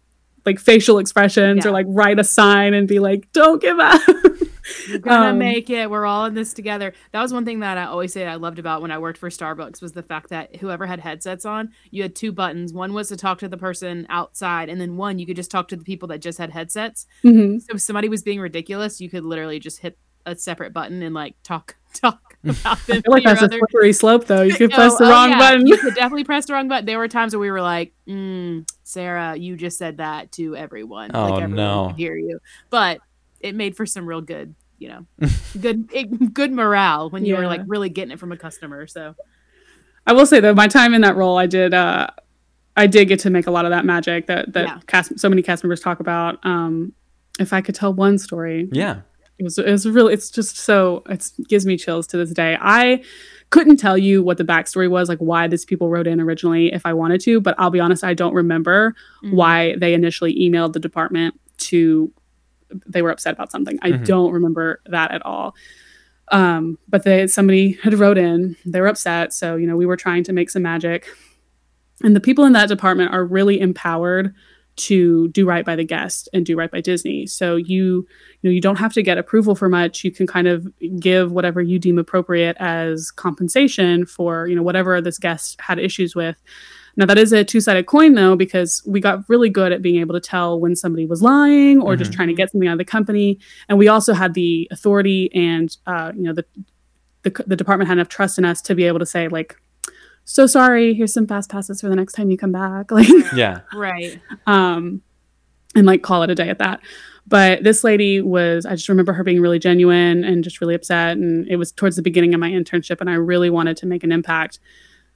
like facial expressions or like write a sign and be like, don't give up. You're gonna Um, make it. We're all in this together. That was one thing that I always say I loved about when I worked for Starbucks was the fact that whoever had headsets on, you had two buttons. One was to talk to the person outside, and then one you could just talk to the people that just had headsets. Mhm. So if somebody was being ridiculous, you could literally just hit a separate button and like talk talk about them. I feel like to your that's a slippery slope though. You could Oh, press the oh, wrong yeah, button. You could definitely press the wrong button. There were times where we were like, mm, "Sarah, you just said that to everyone. Oh, like everyone no. could hear you." But it made for some real good, you know, good it, good morale when you were like really getting it from a customer. So I will say though, my time in that role, I did uh I did get to make a lot of that magic that that Yeah. cast so many cast members talk about. Um if I could tell one story, Yeah. it was it was really it's just so it gives me chills to this day. I couldn't tell you what the backstory was, like why these people wrote in originally if I wanted to, but I'll be honest, I don't remember mhm. why they initially emailed the department to they were upset about something. I Mhm. don't remember that at all. Um, but they somebody had wrote in, they were upset. So, you know, we were trying to make some magic. And the people in that department are really empowered to do right by the guest and do right by Disney. So you, you know, you don't have to get approval for much. You can kind of give whatever you deem appropriate as compensation for, you know, whatever this guest had issues with. Now that is a two-sided coin though, because we got really good at being able to tell when somebody was lying or just Mhm. trying to get something out of the company. And we also had the authority and uh, you know, the, the the department had enough trust in us to be able to say, like, so sorry, here's some fast passes for the next time you come back. Like Yeah. right. um, and like call it a day at that. But this lady was, I just remember her being really genuine and just really upset. And it was towards the beginning of my internship, and I really wanted to make an impact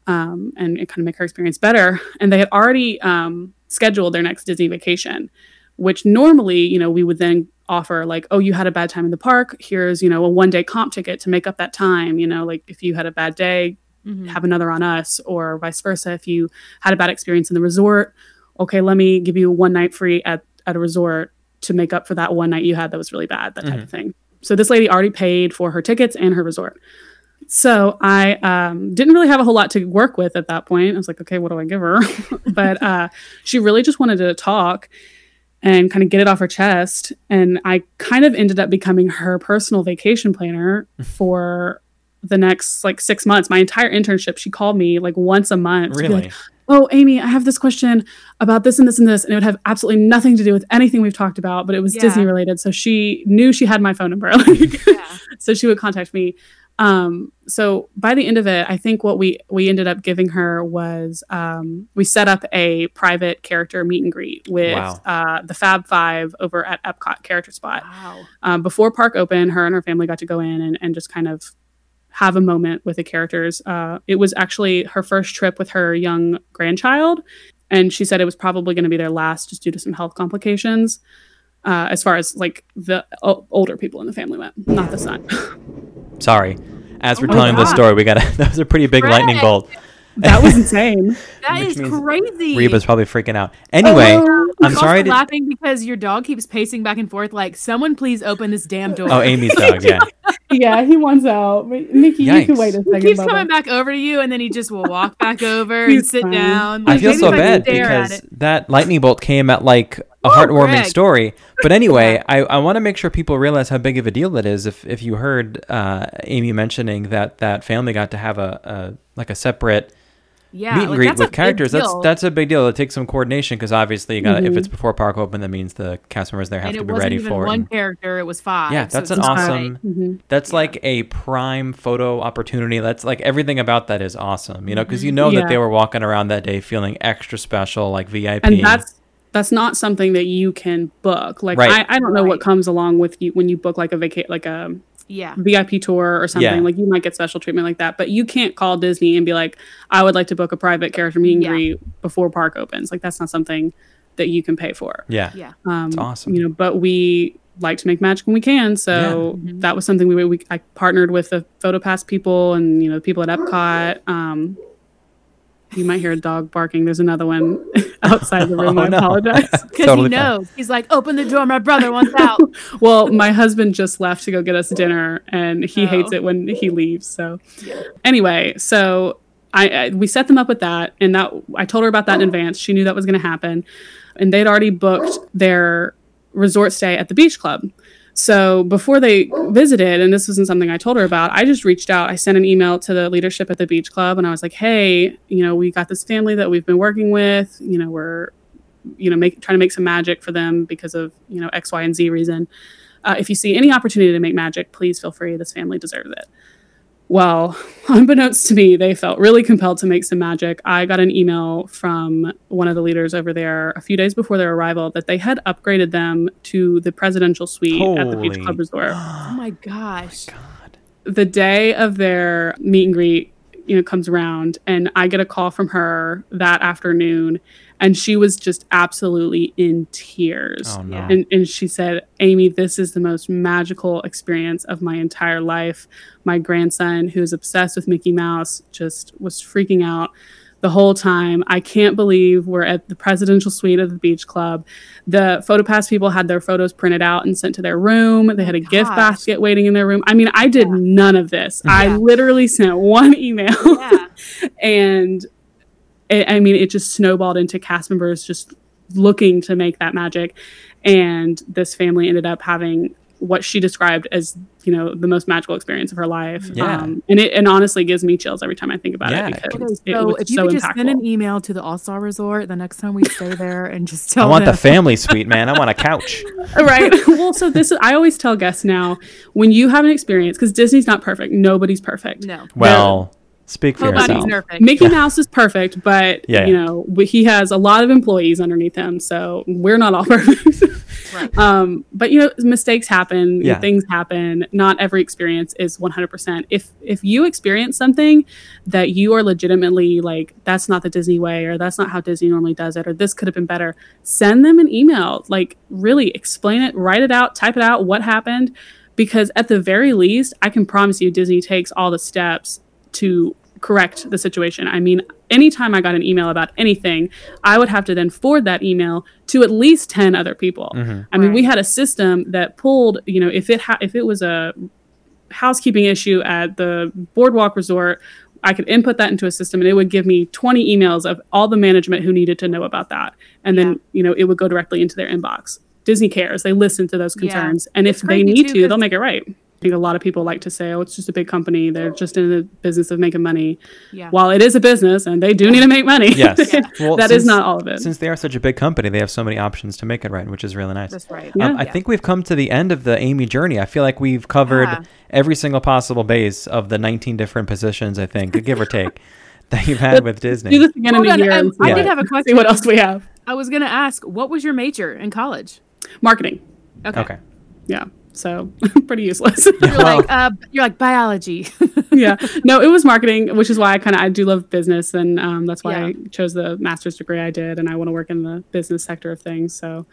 um, and, and kind of make her experience better. And they had already um, scheduled their next Disney vacation, which normally, you know, we would then offer like, oh, you had a bad time in the park. Here's, you know, a one day comp ticket to make up that time. You know, like if you had a bad day, Mhm. have another on us or vice versa if you had a bad experience in the resort okay let me give you one night free at, at a resort to make up for that one night you had that was really bad that type of thing so this lady already paid for her tickets and her resort so i um, didn't really have a whole lot to work with at that point i was like okay what do i give her but uh, she really just wanted to talk and kind of get it off her chest and i kind of ended up becoming her personal vacation planner for the next like six months my entire internship she called me like once a month to like, Really? oh amy i have this question about this and this and this and it would have absolutely nothing to do with anything we've talked about but it was Yeah. disney related so she knew she had my phone number Like, Yeah. so she would contact me um so by the end of it i think what we we ended up giving her was um we set up a private character meet and greet with Wow. uh the fab five over at epcot character spot Wow. um, before park open her and her family got to go in and, and just kind of have a moment with the characters uh, it was actually her first trip with her young grandchild and she said it was probably going to be their last just due to some health complications uh, as far as like the o- older people in the family went not the son Sorry. As we're Oh my telling this story, we got a, that was a pretty big lightning bolt. that was insane That Which is crazy. Reba's probably freaking out. Anyway, Oh, I'm sorry to. laughing because your dog keeps pacing back and forth like someone please open this damn door. Oh, Amy's dog. Yeah. yeah he wants out Nikki you can wait a second. He keeps Bubba. coming back over to you and then he just will walk back over and sit fine. down. I feel so bad because that lightning bolt came at like a Woo, heartwarming Greg. story. But anyway, I, I want to make sure people realize how big of a deal it is. If if you heard uh, Amy mentioning that that family got to have a, a like a separate Yeah, meet and like, greet with characters. That's that's a big deal. It takes some coordination because obviously you got to if it's before park open, that means the cast members there have and to it be wasn't ready even for one and- character; it was five. Yeah, that's it's an awesome- Mhm. That's like a prime photo opportunity. That's like everything about that is awesome, you know, because you know that they were walking around that day feeling extra special, like VIP. and that's that's not something that you can book. Like Right. I, I don't know Right. what comes along with you when you book like a vaca- like a Yeah, VIP tour or something. Yeah. Like you might get special treatment like that, but you can't call Disney and be like, I would like to book a private character meet and Yeah. greet before park opens. Like that's not something that you can pay for. yeah, yeah. Um, awesome. You know, but we like to make magic when we can. So Yeah. Mhm. that was something we, we I partnered with the PhotoPass people and you know the people at Epcot. Um, you might hear a dog barking. There's another one outside the room. Oh, I no. apologize. Because Totally he fine. knows. He's like, open the door. My brother wants out. well, my husband just left to go get us dinner, and he Oh. hates it when he leaves. So, anyway, so I, I we set them up with that, and that I told her about that in oh. advance. She knew that was going to happen, and they'd already booked their resort stay at the beach club. So before they visited, and this wasn't something I told her about, I just reached out. I sent an email to the leadership at the beach club, and I was like, "Hey, you know, we got this family that we've been working with. You know, we're, you know, make, trying to make some magic for them because of you know X, Y, and Z reason. Uh, if you see any opportunity to make magic, please feel free. This family deserves it." Well, unbeknownst to me, they felt really compelled to make some magic. I got an email from one of the leaders over there a few days before their arrival that they had upgraded them to the presidential suite at the Beach Club Resort Oh my gosh. Oh God. the day of their meet and greet, you know, comes around and I get a call from her that afternoon and she was just absolutely in tears. Oh no. And, and she said, Amy, this is the most magical experience of my entire life. My grandson, who is obsessed with Mickey Mouse, just was freaking out the whole time. I can't believe we're at the presidential suite of the beach club. The PhotoPass people had their photos printed out and sent to their room. They oh had a gift basket waiting in their room. I mean, I did Yeah. none of this. I literally sent one email Yeah. and it, I mean, it just snowballed into cast members just looking to make that magic. And this family ended up having what she described as, you know, the most magical experience of her life. Yeah. Um, and it and honestly gives me chills every time I think about Yeah. it because Okay, it so was if you so could just impactful. send an email to the All Star Resort the next time we stay there and just tell I tell want the family suite, man. I want a couch. right. well, so this is, I always tell guests now when you have an experience, because Disney's not perfect, nobody's perfect. no. Well, speak for Nobody's yourself. perfect. Mickey Mouse is perfect, but Yeah, you know he has a lot of employees underneath him, so we're not all perfect. Right. um, but you know mistakes happen, Yeah. things happen. Not every experience is 100%. If if you experience something that you are legitimately like that's not the Disney way or that's not how Disney normally does it or this could have been better, send them an email. Like really explain it, write it out, type it out what happened because at the very least, I can promise you Disney takes all the steps to correct the situation. I mean, anytime I got an email about anything, I would have to then forward that email to at least 10 other people. Mm-hmm. I mean, we had a system that pulled, you know, if it ha- if it was a housekeeping issue at the Boardwalk Resort, I could input that into a system and it would give me 20 emails of all the management who needed to know about that. And then, you know, it would go directly into their inbox. Disney cares. They listen to those Yeah. concerns. And if they need too, to, they'll make it right. I think a lot of people like to say, oh, it's just a big company. They're just in the business of making money. Yeah. While it is a business and they do need to make money, Yes. Yeah. Well, that is since- not all of it. Since they are such a big company, they have so many options to make it right, which is really nice. That's right. Yeah. Um, I think we've come to the end of the Amy journey. I feel like we've covered Yeah. every single possible base of the 19 different positions, I think, give or take, that you've had with Disney. do Disney. this again Hold in a year. um, I see, did have a see question. what else we have. I was gonna ask, what was your major in college? Marketing. Okay. Okay. Yeah. So pretty useless. You're Well- like, uh, you're like biology. yeah. No, it was marketing, which is why I kind of I do love business, and um, that's why Yeah. I chose the master's degree I did, and I want to work in the business sector of things. So,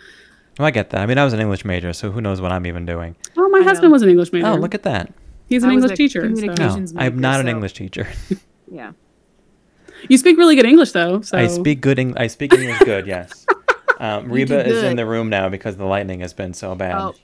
Well, I get that. I mean, I was an English major, so who knows what I'm even doing. well, my I husband know. was an English major. Oh, look at that. He's an I English a teacher. so- communication- No, I'm major, not an English teacher. yeah. You speak really good English, though. So I speak good. Eng- I speak English good. Yes. Um, Reba is in the room now because the lightning has been so bad. Oh,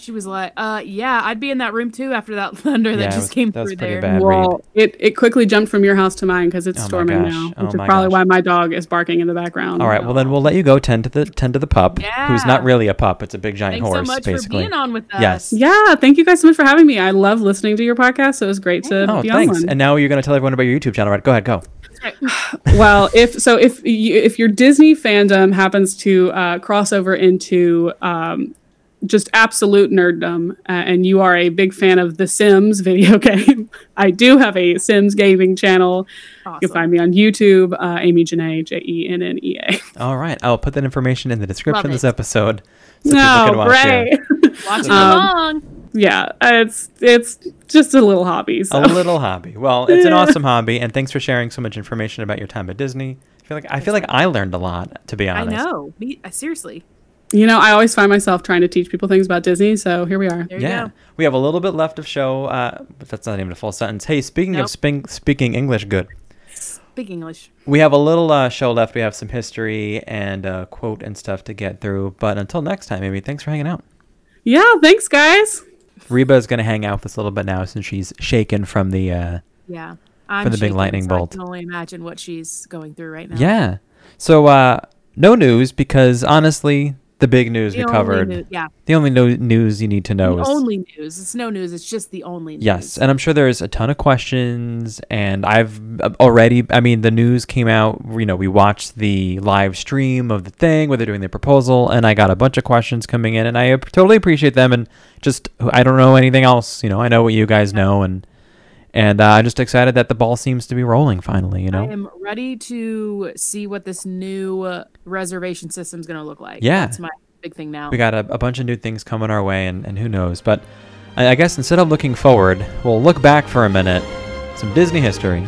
she was like, uh, yeah, I'd be in that room too after that thunder Yeah, that just was- came that was through pretty there. bad. Well, it, it quickly jumped from your house to mine because it's Oh storming gosh. now, Oh which is probably gosh. why my dog is barking in the background. All right. Well, then we'll let you go tend to the tend to the pup, who's not really a pup. It's a big giant Thanks so horse, much basically. for being on with us. Yes. Yeah, thank you guys so much for having me. I love listening to your podcast. So it was great to Oh, be on thanks. one. And now you're going to tell everyone about your YouTube channel, right? Go ahead, go. well, if so, if you, if your Disney fandom happens to uh, cross over into um, just absolute nerddom, uh, and you are a big fan of The Sims video game, I do have a Sims gaming channel. You Awesome. can find me on YouTube, uh, Amy Jennea, J E N N E A. All right, I'll put that information in the description of this episode. So people can No, watch you. great. Watching Um, along. yeah, it's it's just a little hobby. So. A little hobby. Well, it's an awesome hobby, and thanks for sharing so much information about your time at Disney. I feel like I feel like I learned a lot, to be honest. I know. Me, seriously. You know, I always find myself trying to teach people things about Disney, so here we are. There you Yeah, go. we have a little bit left of show, uh, but that's not even a full sentence. Hey, speaking Nope. of sping- speaking English, good. Speak English. We have a little uh, show left. We have some history and uh, quote and stuff to get through. But until next time, maybe thanks for hanging out. Yeah, thanks, guys. Reba is going to hang out with us a little bit now since she's shaken from the. Uh, Yeah. I'm the big lightning so bolt. I can only imagine what she's going through right now. yeah. So uh, no news because honestly, the big news The we covered. new- yeah. The only no- news you need to know is The is only news. It's no news. It's just the only news. Yes, and I'm sure there's a ton of questions, and I've uh, already. I mean, the news came out. You know, we watched the live stream of the thing where they're doing the proposal, and I got a bunch of questions coming in, and I totally appreciate them. And just, I don't know anything else. You know, I know what you guys know, and and uh, I'm just excited that the ball seems to be rolling finally. You know, I am ready to see what this new uh, reservation system is going to look like. Yeah. That's my big thing now. we got a, a bunch of new things coming our way, and, and who knows? But I, I guess instead of looking forward, we'll look back for a minute. Some Disney history. you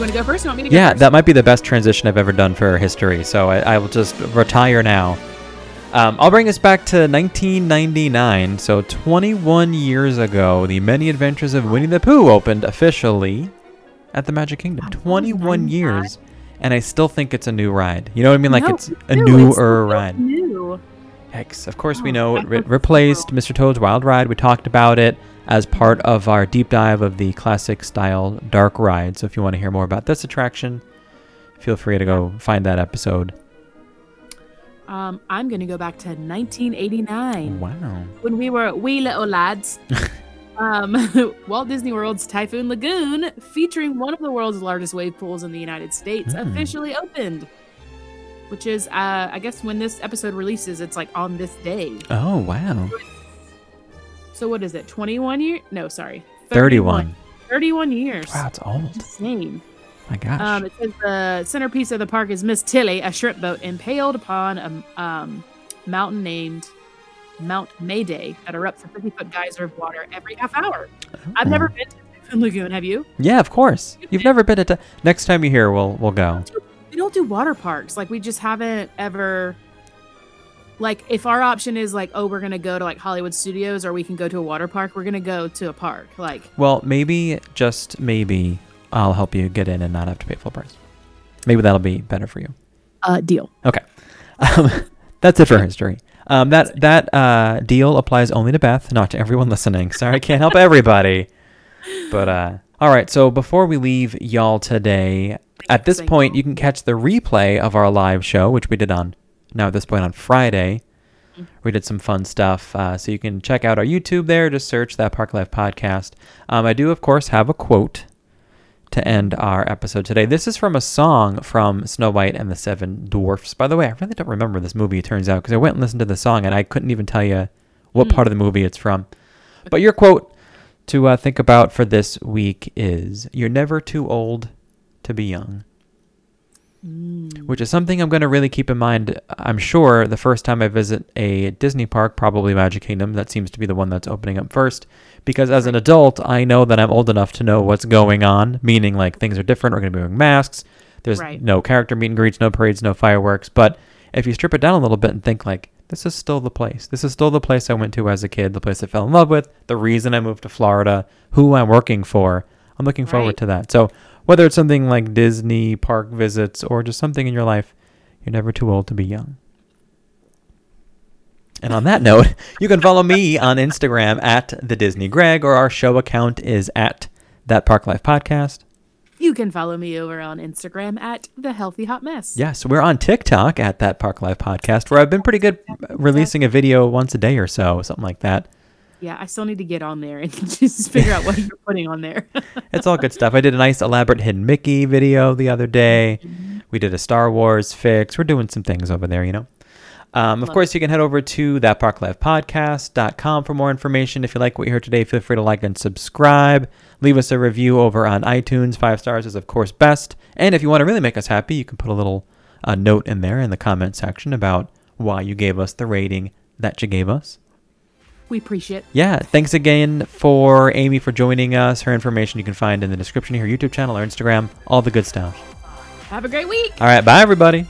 want to go first? You want me to go Yeah, first? that might be the best transition I've ever done for history. So I, I will just retire now. Um, I'll bring us back to 1999. So 21 years ago, the Many Adventures of Winnie the Pooh opened officially at the Magic Kingdom. 21 years, and I still think it's a new ride. You know what I mean? Like No, it's a Ew, newer it's ride. New. Yikes. Of course, we Oh, know it re- replaced. Mr. Toad's Wild Ride. We talked about it as part of our deep dive of the classic style dark ride. So if you want to hear more about this attraction, feel free to go find that episode. Um, I'm going to go back to 1989 Wow. when we were wee little lads. um, Walt Disney World's Typhoon Lagoon, featuring one of the world's largest wave pools in the United States, Mm. officially opened. Which is, uh, I guess, when this episode releases, it's like on this day. Oh, wow. So what is it? 21 years? No, sorry. 31. 31 years. Wow, it's old. Insane. My gosh. Um, it says the centerpiece of the park is Miss Tilly, a shrimp boat impaled upon a um, mountain named Mount Mayday that erupts a 50 foot geyser of water every half hour. I've never been to Typhoon Lagoon. Have you? yeah, of course. You've never been to. Next time you're here, we'll we'll go. We don't do water parks. Like we just haven't ever. Like if our option is like, oh, we're gonna go to like Hollywood Studios or we can go to a water park, we're gonna go to a park. Like Well, maybe just maybe I'll help you get in and not have to pay full price. Maybe that'll be better for you. uh, deal. Okay. Um, that's it for history. Um, that that uh, deal applies only to Beth, not to everyone listening. Sorry, I can't help everybody. But uh, all right. So before we leave y'all today, at this point, you. you can catch the replay of our live show, which we did on now at this point on Friday. We did some fun stuff, uh, so you can check out our YouTube there. Just search that Park Life podcast. Um, I do, of course, have a quote to end our episode today. This is from a song from Snow White and the Seven Dwarfs. By the way, I really don't remember this movie, it turns out, because I went and listened to the song and I couldn't even tell you what part of the movie it's from. But your quote to uh, think about for this week is You're never too old to be young. Mm. Which is something I'm going to really keep in mind. I'm sure the first time I visit a Disney park, probably Magic Kingdom, that seems to be the one that's opening up first. Because as an adult, I know that I'm old enough to know what's going on, meaning like things are different. We're going to be wearing masks. There's Right. no character meet and greets, no parades, no fireworks. But if you strip it down a little bit and think like, this is still the place. This is still the place I went to as a kid, the place I fell in love with, the reason I moved to Florida, who I'm working for. I'm looking forward Right. to that. So whether it's something like Disney park visits or just something in your life, you're never too old to be young. And on that note, you can follow me on Instagram at the Disney Greg, or our show account is at that Park Life Podcast. You can follow me over on Instagram at the Healthy Hot Mess. Yes, we're on TikTok at that Park Life Podcast, where I've been pretty good releasing a video once a day or so, something like that. Yeah, I still need to get on there and just figure out what you're putting on there. It's all good stuff. I did a nice elaborate hidden Mickey video the other day. We did a Star Wars fix. We're doing some things over there, you know. Um, of Love course, you can head over to thatparklifepodcast.com for more information. If you like what you heard today, feel free to like and subscribe. Leave us a review over on iTunes. Five stars is, of course, best. And if you want to really make us happy, you can put a little uh, note in there in the comment section about why you gave us the rating that you gave us. We appreciate it. Yeah, thanks again for Amy for joining us. Her information you can find in the description her YouTube channel, her Instagram, all the good stuff. Have a great week. All right, bye everybody.